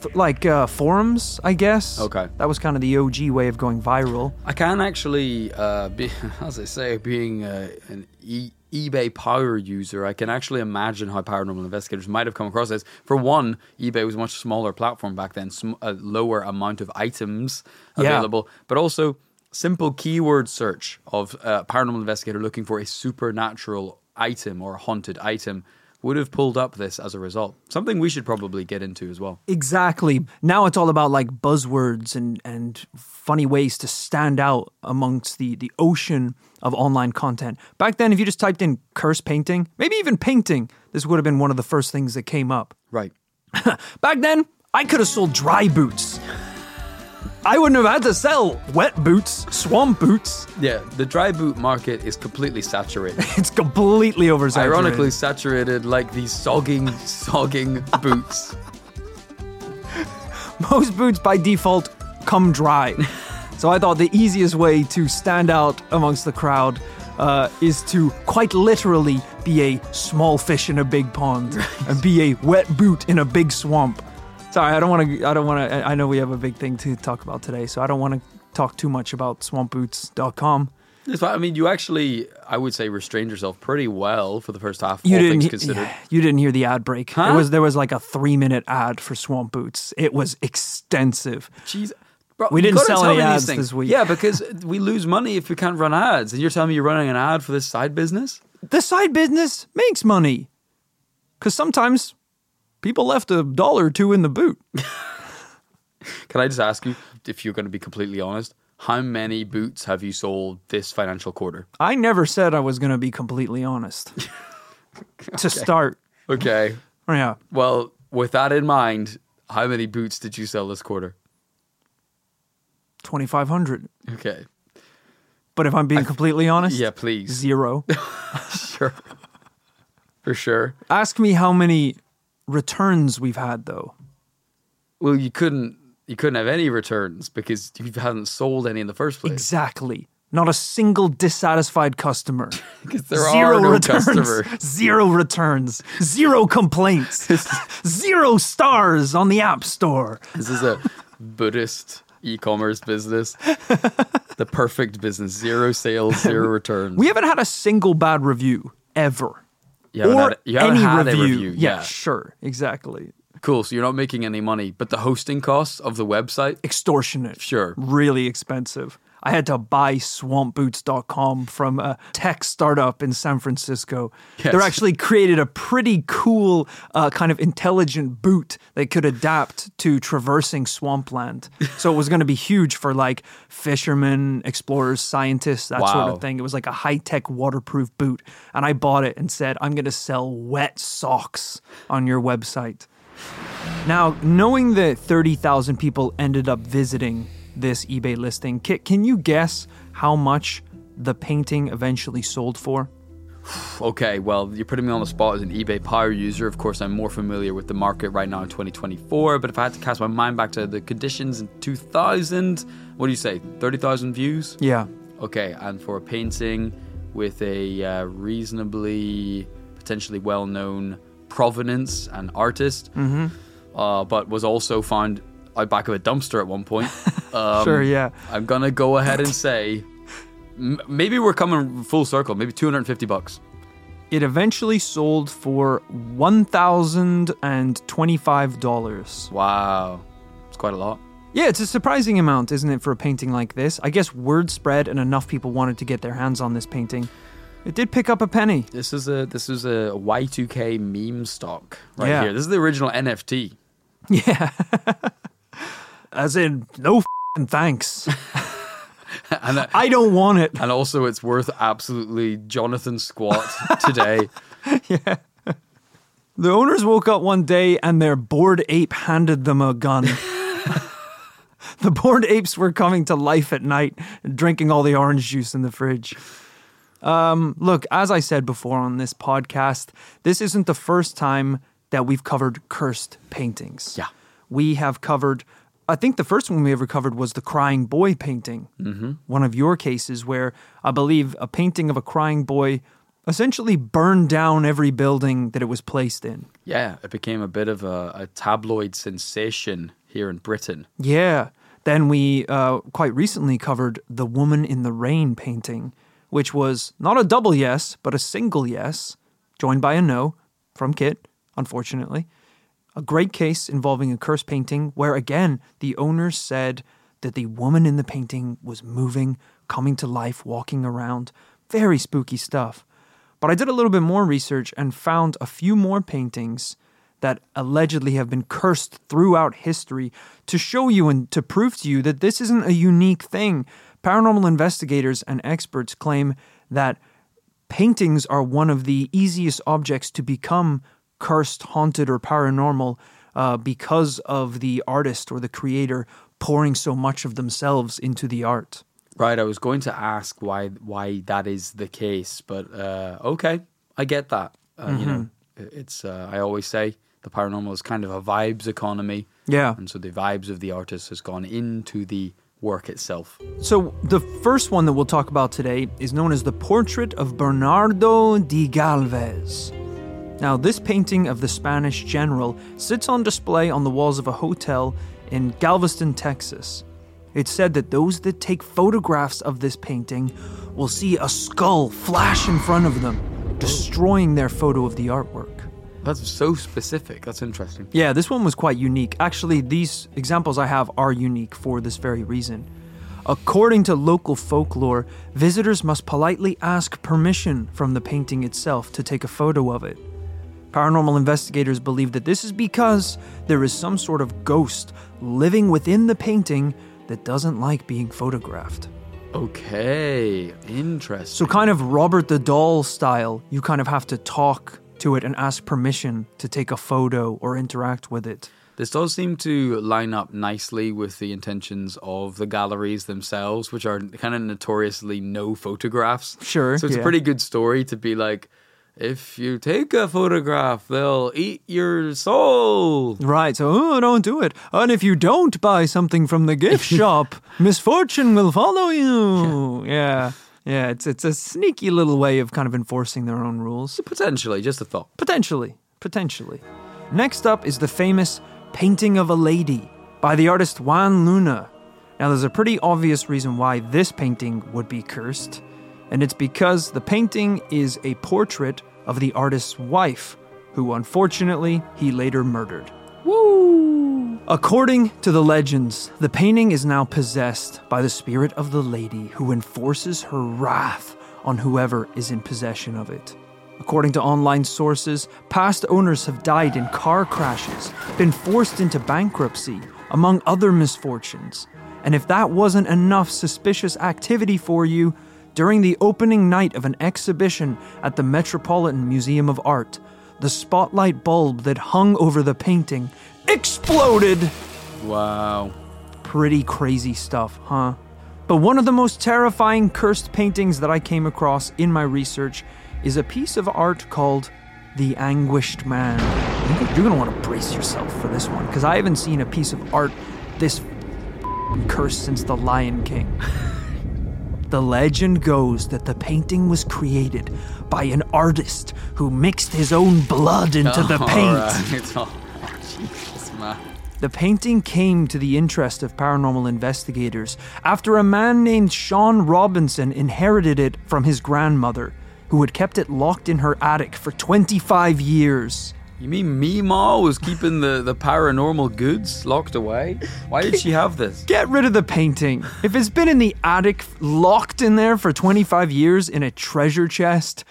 S1: th- like uh, forums, I guess.
S2: Okay.
S1: That was kind of the OG way of going viral.
S2: I can actually, uh, be, as I say, being uh, an e- eBay power user, I can actually imagine how paranormal investigators might have come across this. For one, eBay was a much smaller platform back then, sm- a lower amount of items
S1: Yeah.
S2: available, but also simple keyword search of a paranormal investigator looking for a supernatural item or a haunted item would have pulled up this as a result. Something we should probably get into as well.
S1: Exactly. Now it's all about like buzzwords and, and funny ways to stand out amongst the, the ocean of online content. Back then, if you just typed in curse painting, maybe even painting, this would have been one of the first things that came up.
S2: Right.
S1: Back then, I could have sold dry boots. I wouldn't have had to sell wet boots, swamp boots.
S2: Yeah, the dry boot market is completely saturated.
S1: It's completely oversaturated.
S2: Ironically saturated like these sogging, sogging boots.
S1: most boots by default come dry. so I thought the easiest way to stand out amongst the crowd uh, is to quite literally be a small fish in a big pond and be a wet boot in a big swamp. Sorry, I don't want to. I don't want to. I know we have a big thing to talk about today, so I don't want to talk too much about swampboots.com.
S2: I mean, you actually, I would say, restrained yourself pretty well for the first half.
S1: You
S2: all
S1: didn't.
S2: things considered.
S1: yeah, you didn't hear the ad break.
S2: Huh?
S1: It was there was like a three minute ad for swamp boots. It was extensive.
S2: Jeez. Bro,
S1: We didn't sell any ads this week.
S2: Yeah, because we lose money if we can't run ads. And you're telling me you're running an ad for this side business?
S1: the side business makes money because sometimes people left a dollar or two in the boot.
S2: Can I just ask you, if you're going to be completely honest, how many boots have you sold this financial quarter?
S1: I never said I was going to be completely honest. To start,
S2: Okay.
S1: yeah,
S2: Well, with that in mind, how many boots did you sell this quarter?
S1: twenty five hundred.
S2: Okay.
S1: But if I'm being completely honest,
S2: Yeah, please.
S1: zero.
S2: Sure. For sure.
S1: Ask me how many returns we've had though.
S2: Well, you couldn't you couldn't have any returns because you haven't sold any in the first place.
S1: Exactly. Not a single dissatisfied customer.
S2: Because there
S1: Zero
S2: are no
S1: returns.
S2: customers.
S1: Zero returns. Zero complaints. Zero stars on the App Store.
S2: This is a Buddhist e-commerce business. the perfect business. Zero sales, zero returns.
S1: We haven't had a single bad review ever.
S2: You
S1: or
S2: had- you
S1: any review.
S2: review,
S1: Yeah,
S2: yeah.
S1: sure. Exactly.
S2: Cool. So you're not making any money, but the hosting costs of the website,
S1: Extortionate.
S2: Sure.
S1: Really expensive. I had to buy swampboots.com from a tech startup in San Francisco.
S2: Yes.
S1: They're actually created a pretty cool uh, kind of intelligent boot that could adapt to traversing swampland. so it was going to be huge for like fishermen, explorers, scientists, that sort of thing. It was like a high tech waterproof boot. And I bought it and said, I'm going to sell wet socks on your website. Now, knowing that 30,000 people ended up visiting this eBay listing, Kit, can you guess how much the painting eventually sold for?
S2: Okay, well, you're putting me on the spot as an eBay power user. Of course, I'm more familiar with the market right now in 2024. But if I had to cast my mind back to the conditions in 2000, what do you say? 30,000 views?
S1: Yeah.
S2: Okay, and for a painting with a uh, reasonably, potentially well known provenance and artist, uh, but was also found out back of a dumpster at one point. Um,
S1: Sure, yeah.
S2: I'm gonna go ahead and say m- maybe we're coming full circle. Maybe 250 bucks.
S1: It eventually sold for $1,025.
S2: Wow, it's quite a lot.
S1: Yeah, it's a surprising amount, isn't it, for a painting like this? I guess word spread and enough people wanted to get their hands on this painting. It did pick up a penny.
S2: This is a this is a Y2K meme stock right
S1: Yeah.
S2: here. This is the original NFT.
S1: Yeah. As in, no fing thanks.
S2: And, uh,
S1: I don't want it.
S2: and also it's worth absolutely Jonathan squat today. yeah.
S1: The owners woke up one day and their bored ape handed them a gun. the bored apes were coming to life at night, drinking all the orange juice in the fridge. Um, look, as I said before on this podcast, this isn't the first time that we've covered cursed paintings.
S2: Yeah.
S1: We have covered, I think the first one we ever covered was the crying boy painting. Mm-hmm. One of your cases where I believe a painting of a crying boy essentially burned down every building that it was placed in.
S2: Yeah, it became a bit of a, a tabloid sensation here in Britain.
S1: Yeah. Then we uh, quite recently covered the Woman in the Rain painting, which was not a double yes, but a single yes, joined by a no from Kit, unfortunately. A great case involving a curse painting where, again, the owners said that the woman in the painting was moving, coming to life, walking around. Very spooky stuff. But I did a little bit more research and found a few more paintings that allegedly have been cursed throughout history to show you and to prove to you that this isn't a unique thing. Paranormal investigators and experts claim that paintings are one of the easiest objects to become cursed, haunted, or paranormal uh, because of the artist or the creator pouring so much of themselves into the art.
S2: Right, I was going to ask why why that is the case, but uh, okay, I get that. Uh, You know, it's uh, I always say the paranormal is kind of a vibes economy,
S1: Yeah.
S2: and so the vibes of the artist has gone into the work itself.
S1: So, the first one that we'll talk about today is known as the Portrait of Bernardo de Galvez. Now, this painting of the Spanish general sits on display on the walls of a hotel in Galveston, Texas. It's said that those that take photographs of this painting will see a skull flash in front of them, destroying their photo of the artwork.
S2: That's so specific. That's interesting.
S1: Yeah, this one was quite unique. Actually, these examples I have are unique for this very reason. According to local folklore, visitors must politely ask permission from the painting itself to take a photo of it. Paranormal investigators believe that this is because there is some sort of ghost living within the painting that doesn't like being photographed.
S2: Okay, interesting.
S1: So, kind of Robert the Doll style, you kind of have to talk to it and ask permission to take a photo or interact with it.
S2: This does seem to line up nicely with the intentions of the galleries themselves, which are kind of notoriously no photographs.
S1: Sure,
S2: So it's
S1: yeah.
S2: a pretty good story to be like, if you take a photograph, they'll eat your soul.
S1: Right, so oh, don't do it. And if you don't buy something from the gift shop, misfortune will follow you. Yeah. Yeah, it's it's a sneaky little way of kind of enforcing their own rules.
S2: Potentially, just a thought.
S1: Potentially, potentially. Next up is the famous Painting of a Lady by the artist Juan Luna. Now, there's a pretty obvious reason why this painting would be cursed, and it's because the painting is a portrait of the artist's wife, who unfortunately he later murdered. Woo! According to the legends, the painting is now possessed by the spirit of the lady who enforces her wrath on whoever is in possession of it. According to online sources, past owners have died in car crashes, been forced into bankruptcy, among other misfortunes. And if that wasn't enough suspicious activity for you, during the opening night of an exhibition at the Metropolitan Museum of Art, the spotlight bulb that hung over the painting exploded!
S2: Wow.
S1: Pretty crazy stuff, huh? But one of the most terrifying cursed paintings that I came across in my research is a piece of art called The Anguished Man. You're gonna want to brace yourself for this one, because I haven't seen a piece of art this cursed since The Lion King. The legend goes that the painting was created by an artist who mixed his own blood into the paint.
S2: Alright. Oh, Jesus, man.
S1: The painting came to the interest of paranormal investigators after a man named Sean Robinson inherited it from his grandmother, who had kept it locked in her attic for 25 years.
S2: You mean Meemaw was keeping the, the paranormal goods locked away? Why did she have this?
S1: Get rid of the painting. If it's been in the attic, locked in there for 25 years in a treasure chest,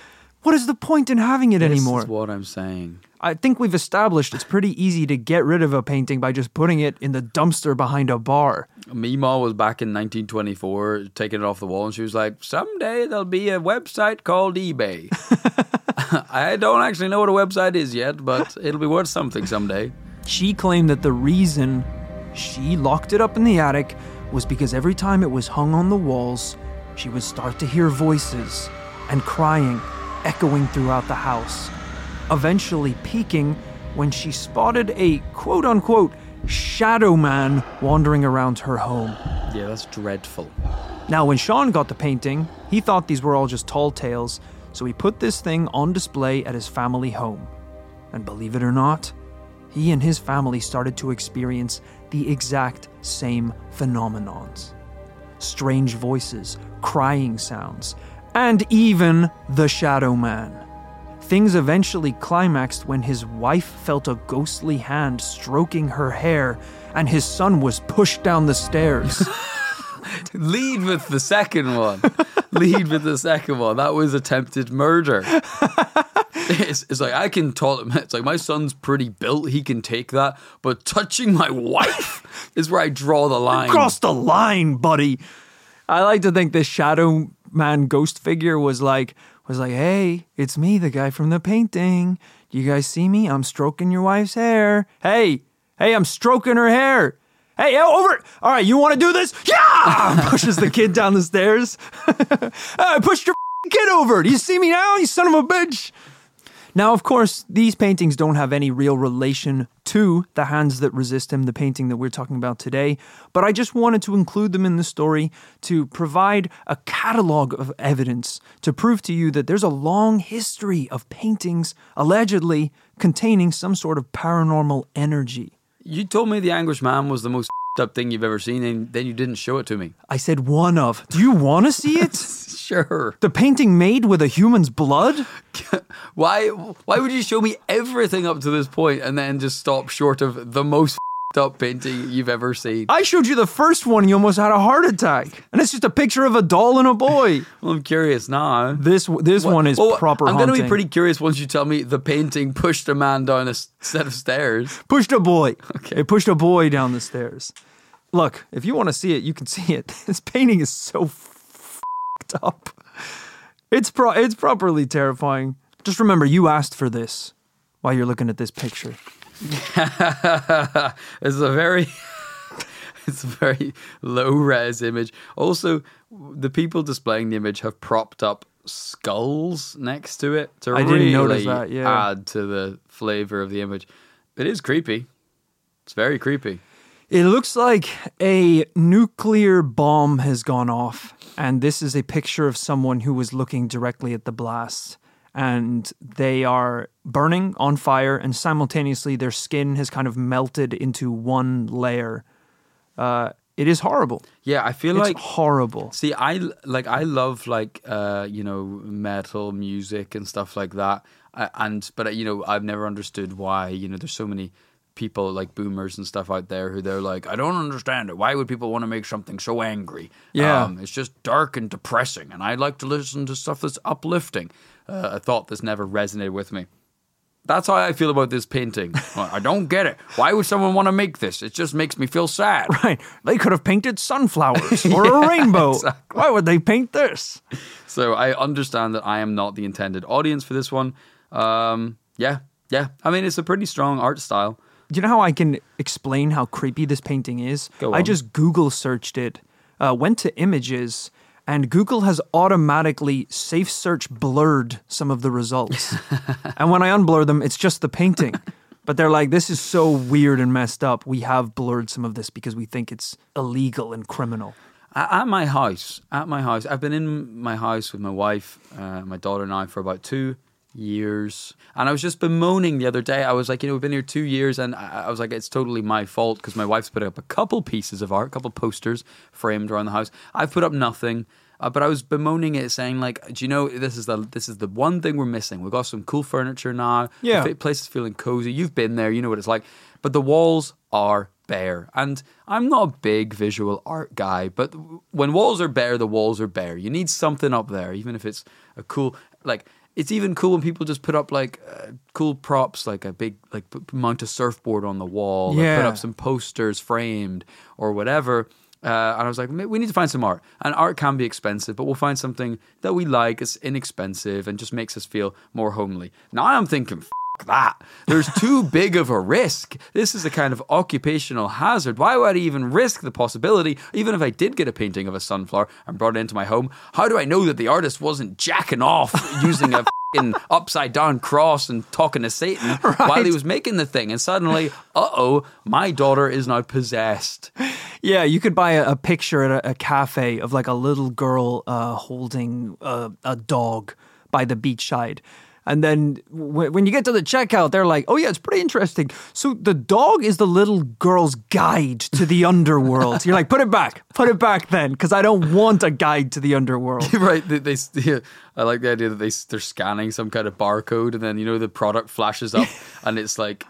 S1: what is the point in having it anymore?
S2: This is what I'm saying.
S1: I think we've established it's pretty easy to get rid of a painting by just putting it in the dumpster behind a bar.
S2: Meemaw was back in 1924 taking it off the wall and she was like, someday there'll be a website called eBay. I don't actually know what a website is yet, but it'll be worth something someday.
S1: She claimed that the reason she locked it up in the attic was because every time it was hung on the walls, she would start to hear voices and crying echoing throughout the house, eventually peaking when she spotted a quote unquote shadow man wandering around her home.
S2: Yeah, that's dreadful.
S1: Now, when Sean got the painting, he thought these were all just tall tales, So he put this thing on display at his family home. And believe it or not, he and his family started to experience the exact same phenomenons strange voices, crying sounds, and even the Shadow Man. Things eventually climaxed when his wife felt a ghostly hand stroking her hair and his son was pushed down the stairs.
S2: Lead with the second one. Lead with the second one. That was attempted murder. It's, it's like I can talk. It's like my son's pretty built; he can take that. But touching my wife is where I draw the line.
S1: Cross the line, buddy. I like to think this shadow man ghost figure was like was like, "Hey, it's me, the guy from the painting. You guys see me? I'm stroking your wife's hair. Hey, hey, I'm stroking her hair. Hey, over. All right, you want to do this? Yeah! Pushes the kid down the stairs. Uh, I pushed your kid over. Do you see me now? You son of a bitch. Now, of course, these paintings don't have any real relation to the hands that resist him, the painting that we're talking about today, but I just wanted to include them in the story to provide a catalog of evidence to prove to you that there's a long history of paintings allegedly containing some sort of paranormal energy.
S2: You told me the Anguished Man was the most up thing you've ever seen, and then you didn't show it to me.
S1: I said one of. Do you want to see it?
S2: Sure.
S1: the painting made with a human's blood?
S2: Why? Why would you show me everything up to this point and then just stop short of the most up painting you've ever seen?
S1: I showed you the first one, you almost had a heart attack. And it's just a picture of a doll and a boy.
S2: Well, I'm curious now.
S1: This this one is
S2: Oh,
S1: proper
S2: I'm going to be pretty curious once you tell me the painting pushed a man down a set of stairs.
S1: Pushed a boy.
S2: Okay.
S1: It pushed a boy down the stairs. Look, if you want to see it, you can see it. This painting is so f***ed up. It's pro- it's properly terrifying. Just remember, you asked for this while you're looking at this picture.
S2: it's a very it's a very low res image. Also, the people displaying the image have propped up skulls next to it to
S1: I didn't
S2: really
S1: notice that, yeah.
S2: add to the flavor of the image. It is creepy. It's very creepy.
S1: It looks like a nuclear bomb has gone off, and this is a picture of someone who was looking directly at the blast. And they are burning on fire, and simultaneously their skin has kind of melted into one layer. Uh, it is horrible.
S2: Yeah, I feel
S1: It's
S2: like
S1: horrible.
S2: See, I like I love like uh you know metal music and stuff like that, I, and but you know I've never understood why you know there's so many people like boomers and stuff out there who they're like I don't understand it. Why would people want to make something so angry?
S1: Yeah.
S2: um, it's just dark and depressing, and I like to listen to stuff that's uplifting. Uh, a thought that's never resonated with me. That's how I feel about this painting. I don't get it. Why would someone want to make this? It just makes me feel sad.
S1: Right. They could have painted sunflowers or a rainbow. Why would they paint this?
S2: So I understand that I am not the intended audience for this one. Um, yeah, yeah. I mean, it's a pretty strong art style.
S1: Do you know how I can explain how creepy this painting is? I just Google searched it, uh, went to images, and Google has automatically safe search blurred some of the results. and when I unblur them, it's just the painting. But they're like, this is so weird and messed up. We have blurred some of this because we think it's illegal and criminal.
S2: At at my house, at my house, I've been in my house with my wife, uh, my daughter, and I for about two years. And I was just bemoaning the other day. I was like, you know, we've been here two years, and I, was like, it's totally my fault because my wife's put up a couple pieces of art, a couple posters framed around the house. I've put up nothing. Uh, but I was bemoaning it, saying like, "Do you know this is the this is the one thing we're missing? We've got some cool furniture now.
S1: Yeah.
S2: the place is feeling cozy. You've been there, you know what it's like. But the walls are bare, and I'm not a big visual art guy. But when walls are bare, the walls are bare. You need something up there, even if it's a cool like. It's even cool when people just put up like uh, cool props, like a big like p- mount a surfboard on the wall, or put up some posters framed or whatever. Uh, and I was like, we need to find some art. And art can be expensive, but we'll find something that we like, is inexpensive, and just makes us feel more homely. Now I'm thinking, F- that. There's too big of a risk. This is a kind of occupational hazard. Why would I even risk the possibility, even if I did get a painting of a sunflower and brought it into my home? How do I know that the artist wasn't jacking off using a upside down cross and talking to Satan while he was making the thing? And suddenly, uh oh, my daughter is now possessed.
S1: Yeah, you could buy a, a picture at a, a cafe of like a little girl uh, holding a, a dog by the beachside. And then w- when you get to the checkout, they're like, "Oh yeah, it's pretty interesting." So the dog is the little girl's guide to the underworld. You're like, "Put it back, put it back, then," because I don't want a guide to the underworld.
S2: right. They, they, yeah, I like the idea that they they're scanning some kind of barcode, and then you know the product flashes up, and it's like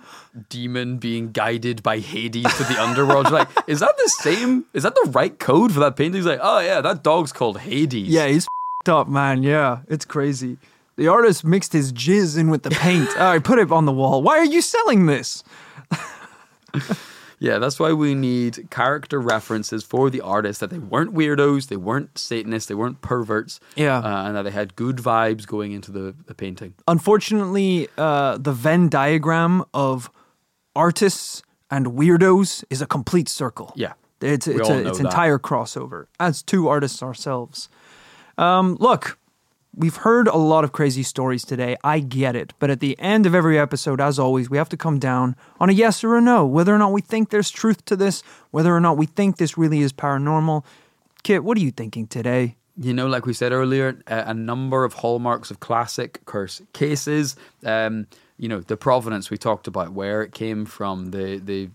S2: demon being guided by Hades to the underworld. You're like, is that the same? Is that the right code for that painting? He's like, oh yeah, that dog's called Hades.
S1: Yeah, he's up, man. Yeah, it's crazy. The artist mixed his jizz in with the paint. Right, put it on the wall. Why are you selling this?
S2: Yeah, that's why we need character references for the artists that they weren't weirdos, they weren't Satanists, they weren't perverts.
S1: Yeah.
S2: Uh, and that they had good vibes going into the, the painting.
S1: Unfortunately, uh, the Venn diagram of artists and weirdos is a complete circle.
S2: Yeah.
S1: It's, it's, a, it's
S2: that.
S1: entire crossover as two artists ourselves. Um, look, we've heard a lot of crazy stories today. I get it. But at the end of every episode, as always, we have to come down on a yes or a no, whether or not we think there's truth to this, whether or not we think this really is paranormal. Kit, what are you thinking today?
S2: You know, like we said earlier, a, number of hallmarks of classic curse cases. Um, you know, the provenance we talked about, where it came from, the the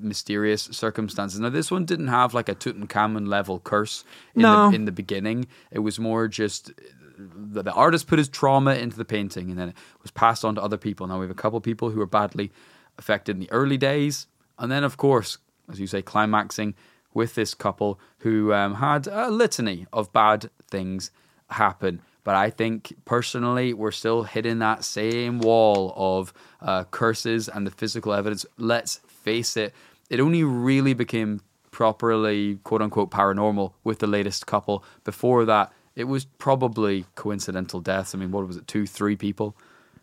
S2: mysterious circumstances. Now, this one didn't have like a Tutankhamun level curse in
S1: No.
S2: the in the beginning. It was more just the, the artist put his trauma into the painting, and then it was passed on to other people. Now we have a couple of people who were badly affected in the early days, and then of course, as you say, climaxing with this couple who um, had a litany of bad things happen. But I think personally, we're still hitting that same wall of uh, curses and the physical evidence. Let's face it, it only really became properly quote unquote paranormal with the latest couple. Before that, it was probably coincidental deaths. I mean, what was it, two, three people?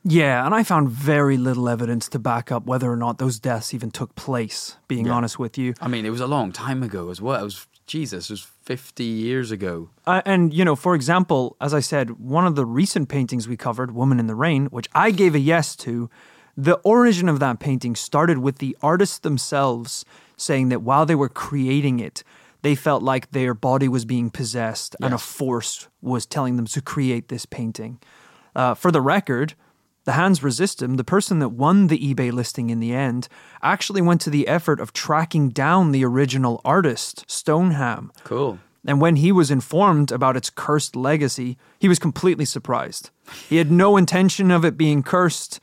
S1: Yeah, and I found very little evidence to back up whether or not those deaths even took place, being honest with you.
S2: I mean, it was a long time ago as well. It was, Jesus, it was 50 years ago.
S1: Uh, and, you know, for example, as I said, one of the recent paintings we covered, Woman in the Rain, which I gave a yes to, the origin of that painting started with the artists themselves saying that while they were creating it, they felt like their body was being possessed and a force was telling them to create this painting. Uh, for the record, the Hands Resist Him, the person that won the eBay listing in the end, actually went to the effort of tracking down the original artist, Stoneham.
S2: Cool.
S1: And when he was informed about its cursed legacy, he was completely surprised. He had no intention of it being cursed.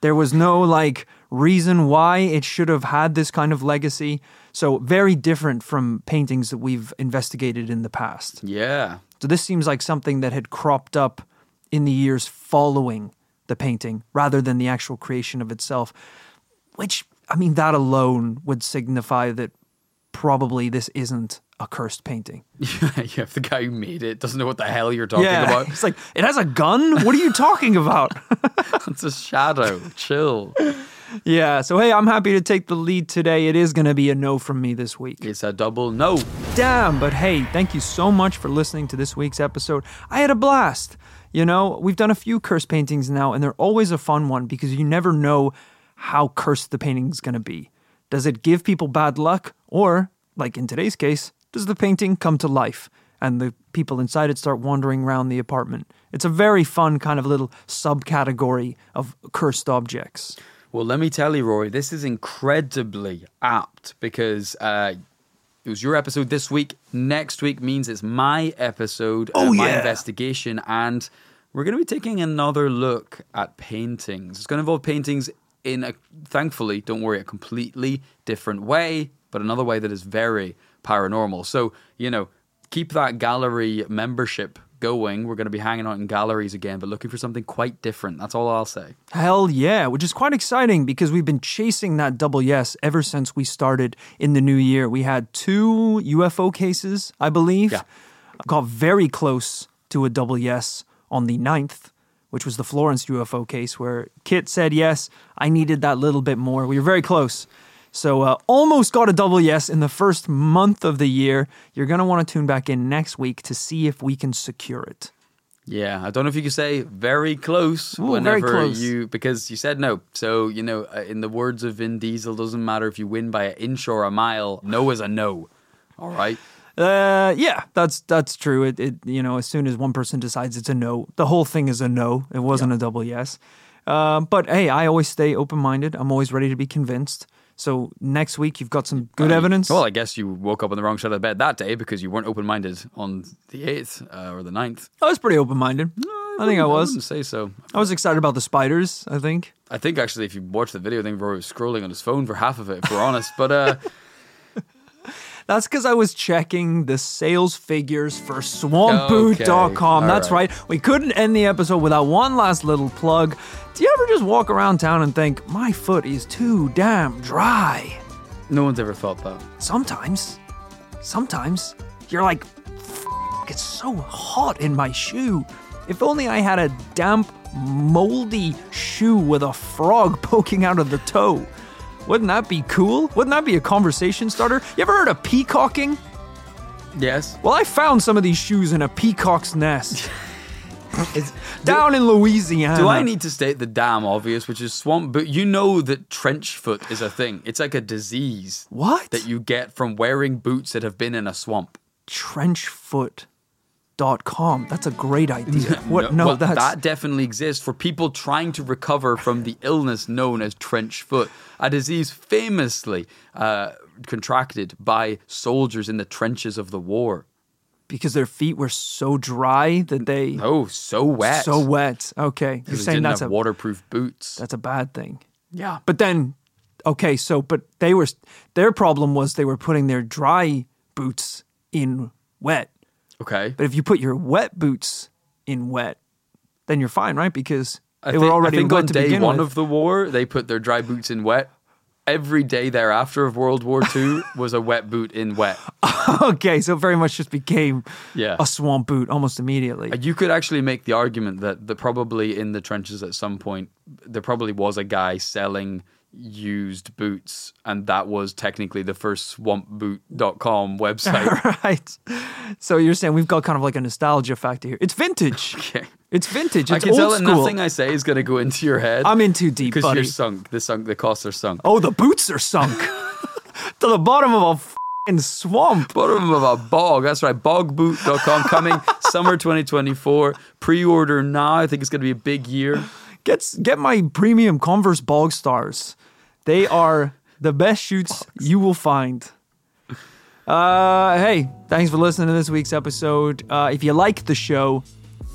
S1: There was no like reason why it should have had this kind of legacy. So very different from paintings that we've investigated in the past.
S2: Yeah.
S1: So this seems like something that had cropped up in the years following the painting rather than the actual creation of itself, which I mean that alone would signify that probably this isn't a cursed painting.
S2: yeah, if the guy who made it doesn't know what the hell you're talking about.
S1: It's like, it has a gun? What are you talking about?
S2: It's a shadow. Chill.
S1: Yeah, so hey, I'm happy to take the lead today. It is going to be a no from me this week.
S2: It's a double no.
S1: Damn, but hey, thank you so much for listening to this week's episode. I had a blast. You know, we've done a few curse paintings now, and they're always a fun one because you never know how cursed the painting's going to be. Does it give people bad luck? Or, like in today's case, does the painting come to life and the people inside it start wandering around the apartment? It's a very fun kind of little subcategory of cursed objects.
S2: Well, let me tell you, Rory, this is incredibly apt because uh, it was your episode this week. Next week means it's my episode, uh,
S1: Oh,
S2: my
S1: yeah.
S2: investigation, and we're going to be taking another look at paintings. It's going to involve paintings in a, thankfully, don't worry, a completely different way, but another way that is very paranormal. So, you know, keep that gallery membership going. We're going to be hanging out in galleries again, but looking for something quite different. That's all I'll say.
S1: Hell yeah, which is quite exciting because we've been chasing that double yes ever since we started in the new year. We had two UFO cases, I believe.
S2: Yeah.
S1: Got very close to a double yes on the 9th, which was the Florence UFO case where Kit said yes. I needed that little bit more. We were very close. So uh, almost got a double yes in the first month of the year. You're going to want to tune back in next week to see if we can secure it.
S2: Yeah, I don't know if you could say very close
S1: Ooh, very
S2: whenever
S1: close.
S2: you because you said no. So you know, uh, in the words of Vin Diesel, doesn't matter if you win by an inch or a mile. No is a no. All right.
S1: Uh, yeah, that's that's true. It, it you know, as soon as one person decides it's a no, the whole thing is a no. It wasn't a double yes. Um, but hey, I always stay open minded. I'm always ready to be convinced. So next week you've got some good evidence.
S2: Well, I guess you woke up on the wrong side of the bed that day because you weren't open minded on the 8th uh, or the 9th.
S1: I was pretty open minded. I think I was.
S2: wouldn't say so.
S1: I was excited about the spiders. I think.
S2: I think actually, if you watch the video, I think Rory was scrolling on his phone for half of it, if we're honest. But uh,
S1: That's because I was checking the sales figures for swampboot.com.
S2: Okay,
S1: That's
S2: right.
S1: right. We couldn't end the episode without one last little plug. Do you ever just walk around town and think, my foot is too damn dry?
S2: no one's ever thought that.
S1: Sometimes, sometimes you're like, "F- it's so hot in my shoe. If only I had a damp, moldy shoe with a frog poking out of the toe. Wouldn't that be cool? Wouldn't that be a conversation starter? You ever heard of peacocking?
S2: Yes.
S1: Well, I found some of these shoes in a peacock's nest It's, down in Louisiana.
S2: Do I need to state the damn obvious, which is swamp But You know that trench foot is a thing. It's like a disease
S1: what?
S2: that you get from wearing boots that have been in a swamp.
S1: Trenchfoot.com. That's a great idea. What? No,
S2: well, that definitely exists for people trying to recover from the illness known as trench foot, a disease famously uh, contracted by soldiers in the trenches of the war.
S1: because their feet were so dry that they
S2: Oh, so wet.
S1: so wet. Okay, you're saying that's a
S2: waterproof boots.
S1: that's a bad thing.
S2: yeah.
S1: But then, okay, so but they were their problem was they were putting their dry boots in wet.
S2: Okay.
S1: But if you put your wet boots in wet, then you're fine, right? Because
S2: I
S1: they
S2: think,
S1: were already
S2: I think
S1: wet
S2: on
S1: to
S2: day
S1: begin
S2: one
S1: with.
S2: of the war, they put their dry boots in wet. Every day thereafter of World War II was a wet boot in wet.
S1: okay, so it very much just became
S2: Yeah.
S1: a swamp boot almost immediately.
S2: You could actually make the argument that, that probably in the trenches at some point, there probably was a guy selling used boots, and that was technically the first swampboot.com website.
S1: right. So you're saying we've got kind of like a nostalgia factor here. It's vintage.
S2: Okay.
S1: It's vintage.
S2: I
S1: It's
S2: can tell
S1: old
S2: that
S1: school.
S2: nothing I say is going to go into your head.
S1: I'm in too deep,
S2: because you're sunk. The sunk. The costs are sunk.
S1: Oh, the boots are sunk to the bottom of a swamp.
S2: Bottom of a bog. That's right. Bogboot.com coming summer 2024. Pre-order now. I think it's going to be a big year.
S1: Get get my premium Converse Bog Stars. They are the best shoots you will find. Uh, hey, thanks for listening to this week's episode. Uh, if you like the show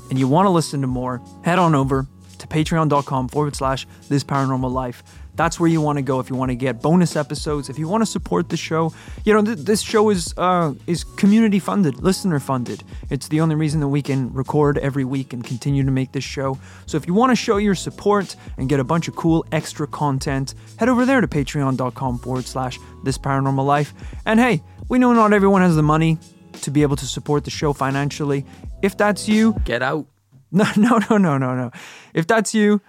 S1: and you want to listen to more, head on over to patreon.com forward slash this paranormal life. That's where you want to go if you want to get bonus episodes. If you want to support the show, you know th- this show is uh, is community funded, listener funded. It's the only reason that we can record every week and continue to make this show. So if you want to show your support and get a bunch of cool extra content, head over there to patreon.com forward slash this paranormal life. And hey, we know not everyone has the money to be able to support the show financially. If that's you,
S2: Get out.
S1: no, no, no, no, no, no. If that's you,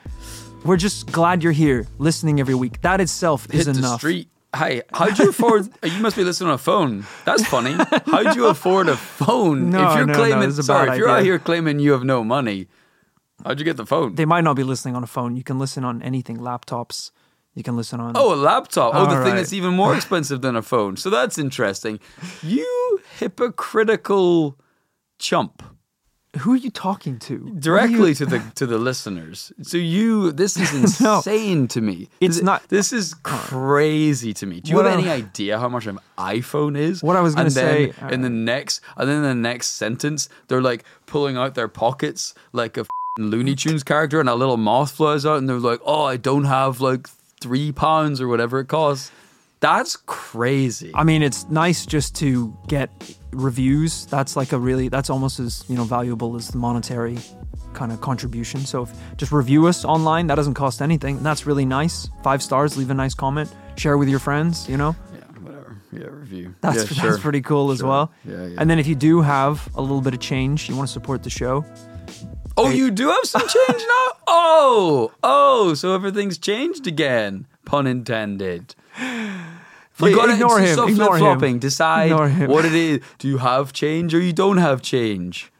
S1: we're just glad you're here listening every week. That itself is
S2: Hit the
S1: enough.
S2: street. Hi, how'd you afford? you must be listening on a phone. That's funny. How'd you afford a phone?
S1: No,
S2: if you're
S1: no, no,
S2: claiming,
S1: a
S2: sorry, if you're out here claiming you have no money, how'd you get the phone?
S1: They might not be listening on a phone. You can listen on anything, laptops. You can listen on.
S2: Oh, a laptop. Oh, the
S1: All
S2: thing
S1: right.
S2: that's even more expensive than a phone. So that's interesting. You hypocritical chump.
S1: Who are you talking to?
S2: Directly
S1: you-
S2: to the to the listeners. So you, this is
S1: No.
S2: insane to me.
S1: It's
S2: This-
S1: not-
S2: This is crazy to me. Do you
S1: What
S2: have
S1: I-
S2: any idea how much an iPhone is?
S1: What I was gonna
S2: And then
S1: say, uh,
S2: in the next, and then in the next sentence, they're like pulling out their pockets like a f***ing Looney Tunes character, and a little moth flies out, and they're like, "Oh, I don't have like three pounds or whatever it costs." That's crazy.
S1: I mean, it's nice just to get reviews. That's like a really. That's almost as you know valuable as the monetary kind of contribution. So if, just review us online. That doesn't cost anything. And that's really nice. Five stars. Leave a nice comment. Share with your friends. You know.
S2: yeah, whatever. Yeah, review.
S1: That's
S2: yeah,
S1: that's
S2: sure.
S1: pretty cool as well.
S2: Yeah, yeah.
S1: And then if you do have a little bit of change, you want to support the show.
S2: Oh, you do have some change now? Oh, oh, so everything's changed again. Pun intended. You gotta
S1: ignore him,
S2: Stop
S1: ignore
S2: flopping.
S1: him.
S2: Decide
S1: Ignore him.
S2: what it is. Do you have change or you don't have change?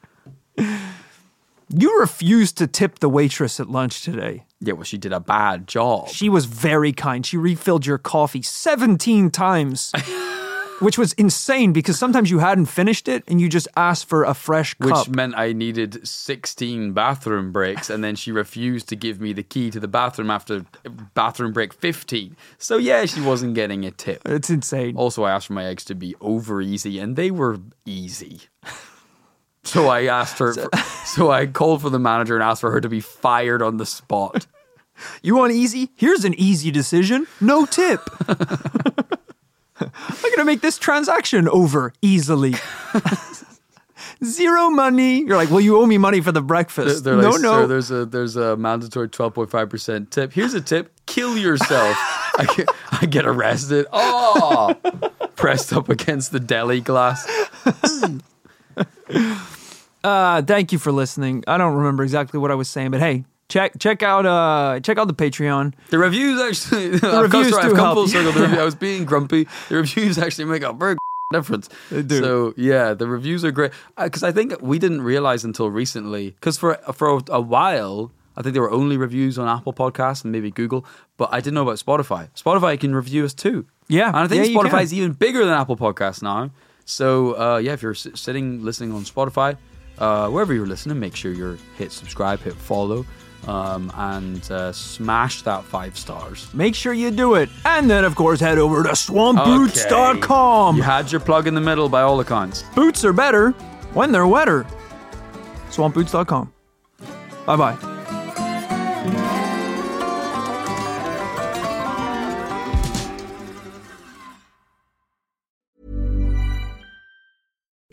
S1: You refused to tip the waitress at lunch today.
S2: Yeah, well, she did a bad job.
S1: She was very kind. She refilled your coffee 17 times which was insane because sometimes you hadn't finished it and you just asked for a fresh cup.
S2: which meant I needed 16 bathroom breaks, and then she refused to give me the key to the bathroom after bathroom break 15. So, yeah, she wasn't getting a tip.
S1: it's insane.
S2: Also, I asked for my eggs to be over easy, and they were easy. So I asked her, for, so I called for the manager and asked for her to be fired on the spot.
S1: You want easy? Here's an easy decision. No tip. I'm going to make this transaction over easily. Zero money. You're like, well, you owe me money for the breakfast.
S2: They're
S1: no,
S2: like,
S1: no.
S2: "Sir, there's a there's a mandatory 12.5% tip. Here's a tip: kill yourself. I get, I get arrested. Oh, pressed up against the deli glass.
S1: Uh, thank you for listening. I don't remember exactly what I was saying, but hey, check check out uh check out the Patreon.
S2: The reviews actually. The I've
S1: reviews
S2: come,
S1: do
S2: I've come full circle. The review, I was being grumpy. The reviews actually make a big difference.
S1: They do.
S2: So yeah, the reviews are great because I think we didn't realize until recently because for for a while. I think there were only reviews on Apple Podcasts and maybe Google, but I didn't know about Spotify. Spotify can review us too.
S1: Yeah,
S2: and I think
S1: yeah,
S2: Spotify is even bigger than Apple Podcasts now. So uh, yeah, if you're sitting listening on Spotify, uh, wherever you're listening, make sure you hit subscribe, hit follow, um, and uh, smash that five stars.
S1: Make sure you do it. And then, of course, head over to swampboots.com.
S2: You had your plug in the middle by all accounts.
S1: Boots are better when they're wetter. Swampboots.com. Bye bye.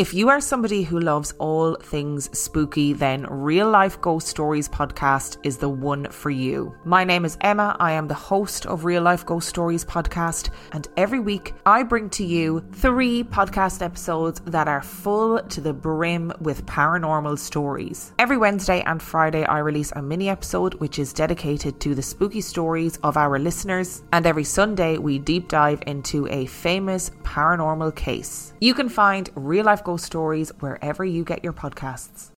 S4: If you are somebody who loves all things spooky, then Real Life Ghost Stories podcast is the one for you. My name is Emma. I am the host of Real Life Ghost Stories podcast, and every week I bring to you three podcast episodes that are full to the brim with paranormal stories. Every Wednesday and Friday, I release a mini episode which is dedicated to the spooky stories of our listeners, and every Sunday we deep dive into a famous paranormal case. You can find Real Life Ghost Stories wherever you get your podcasts.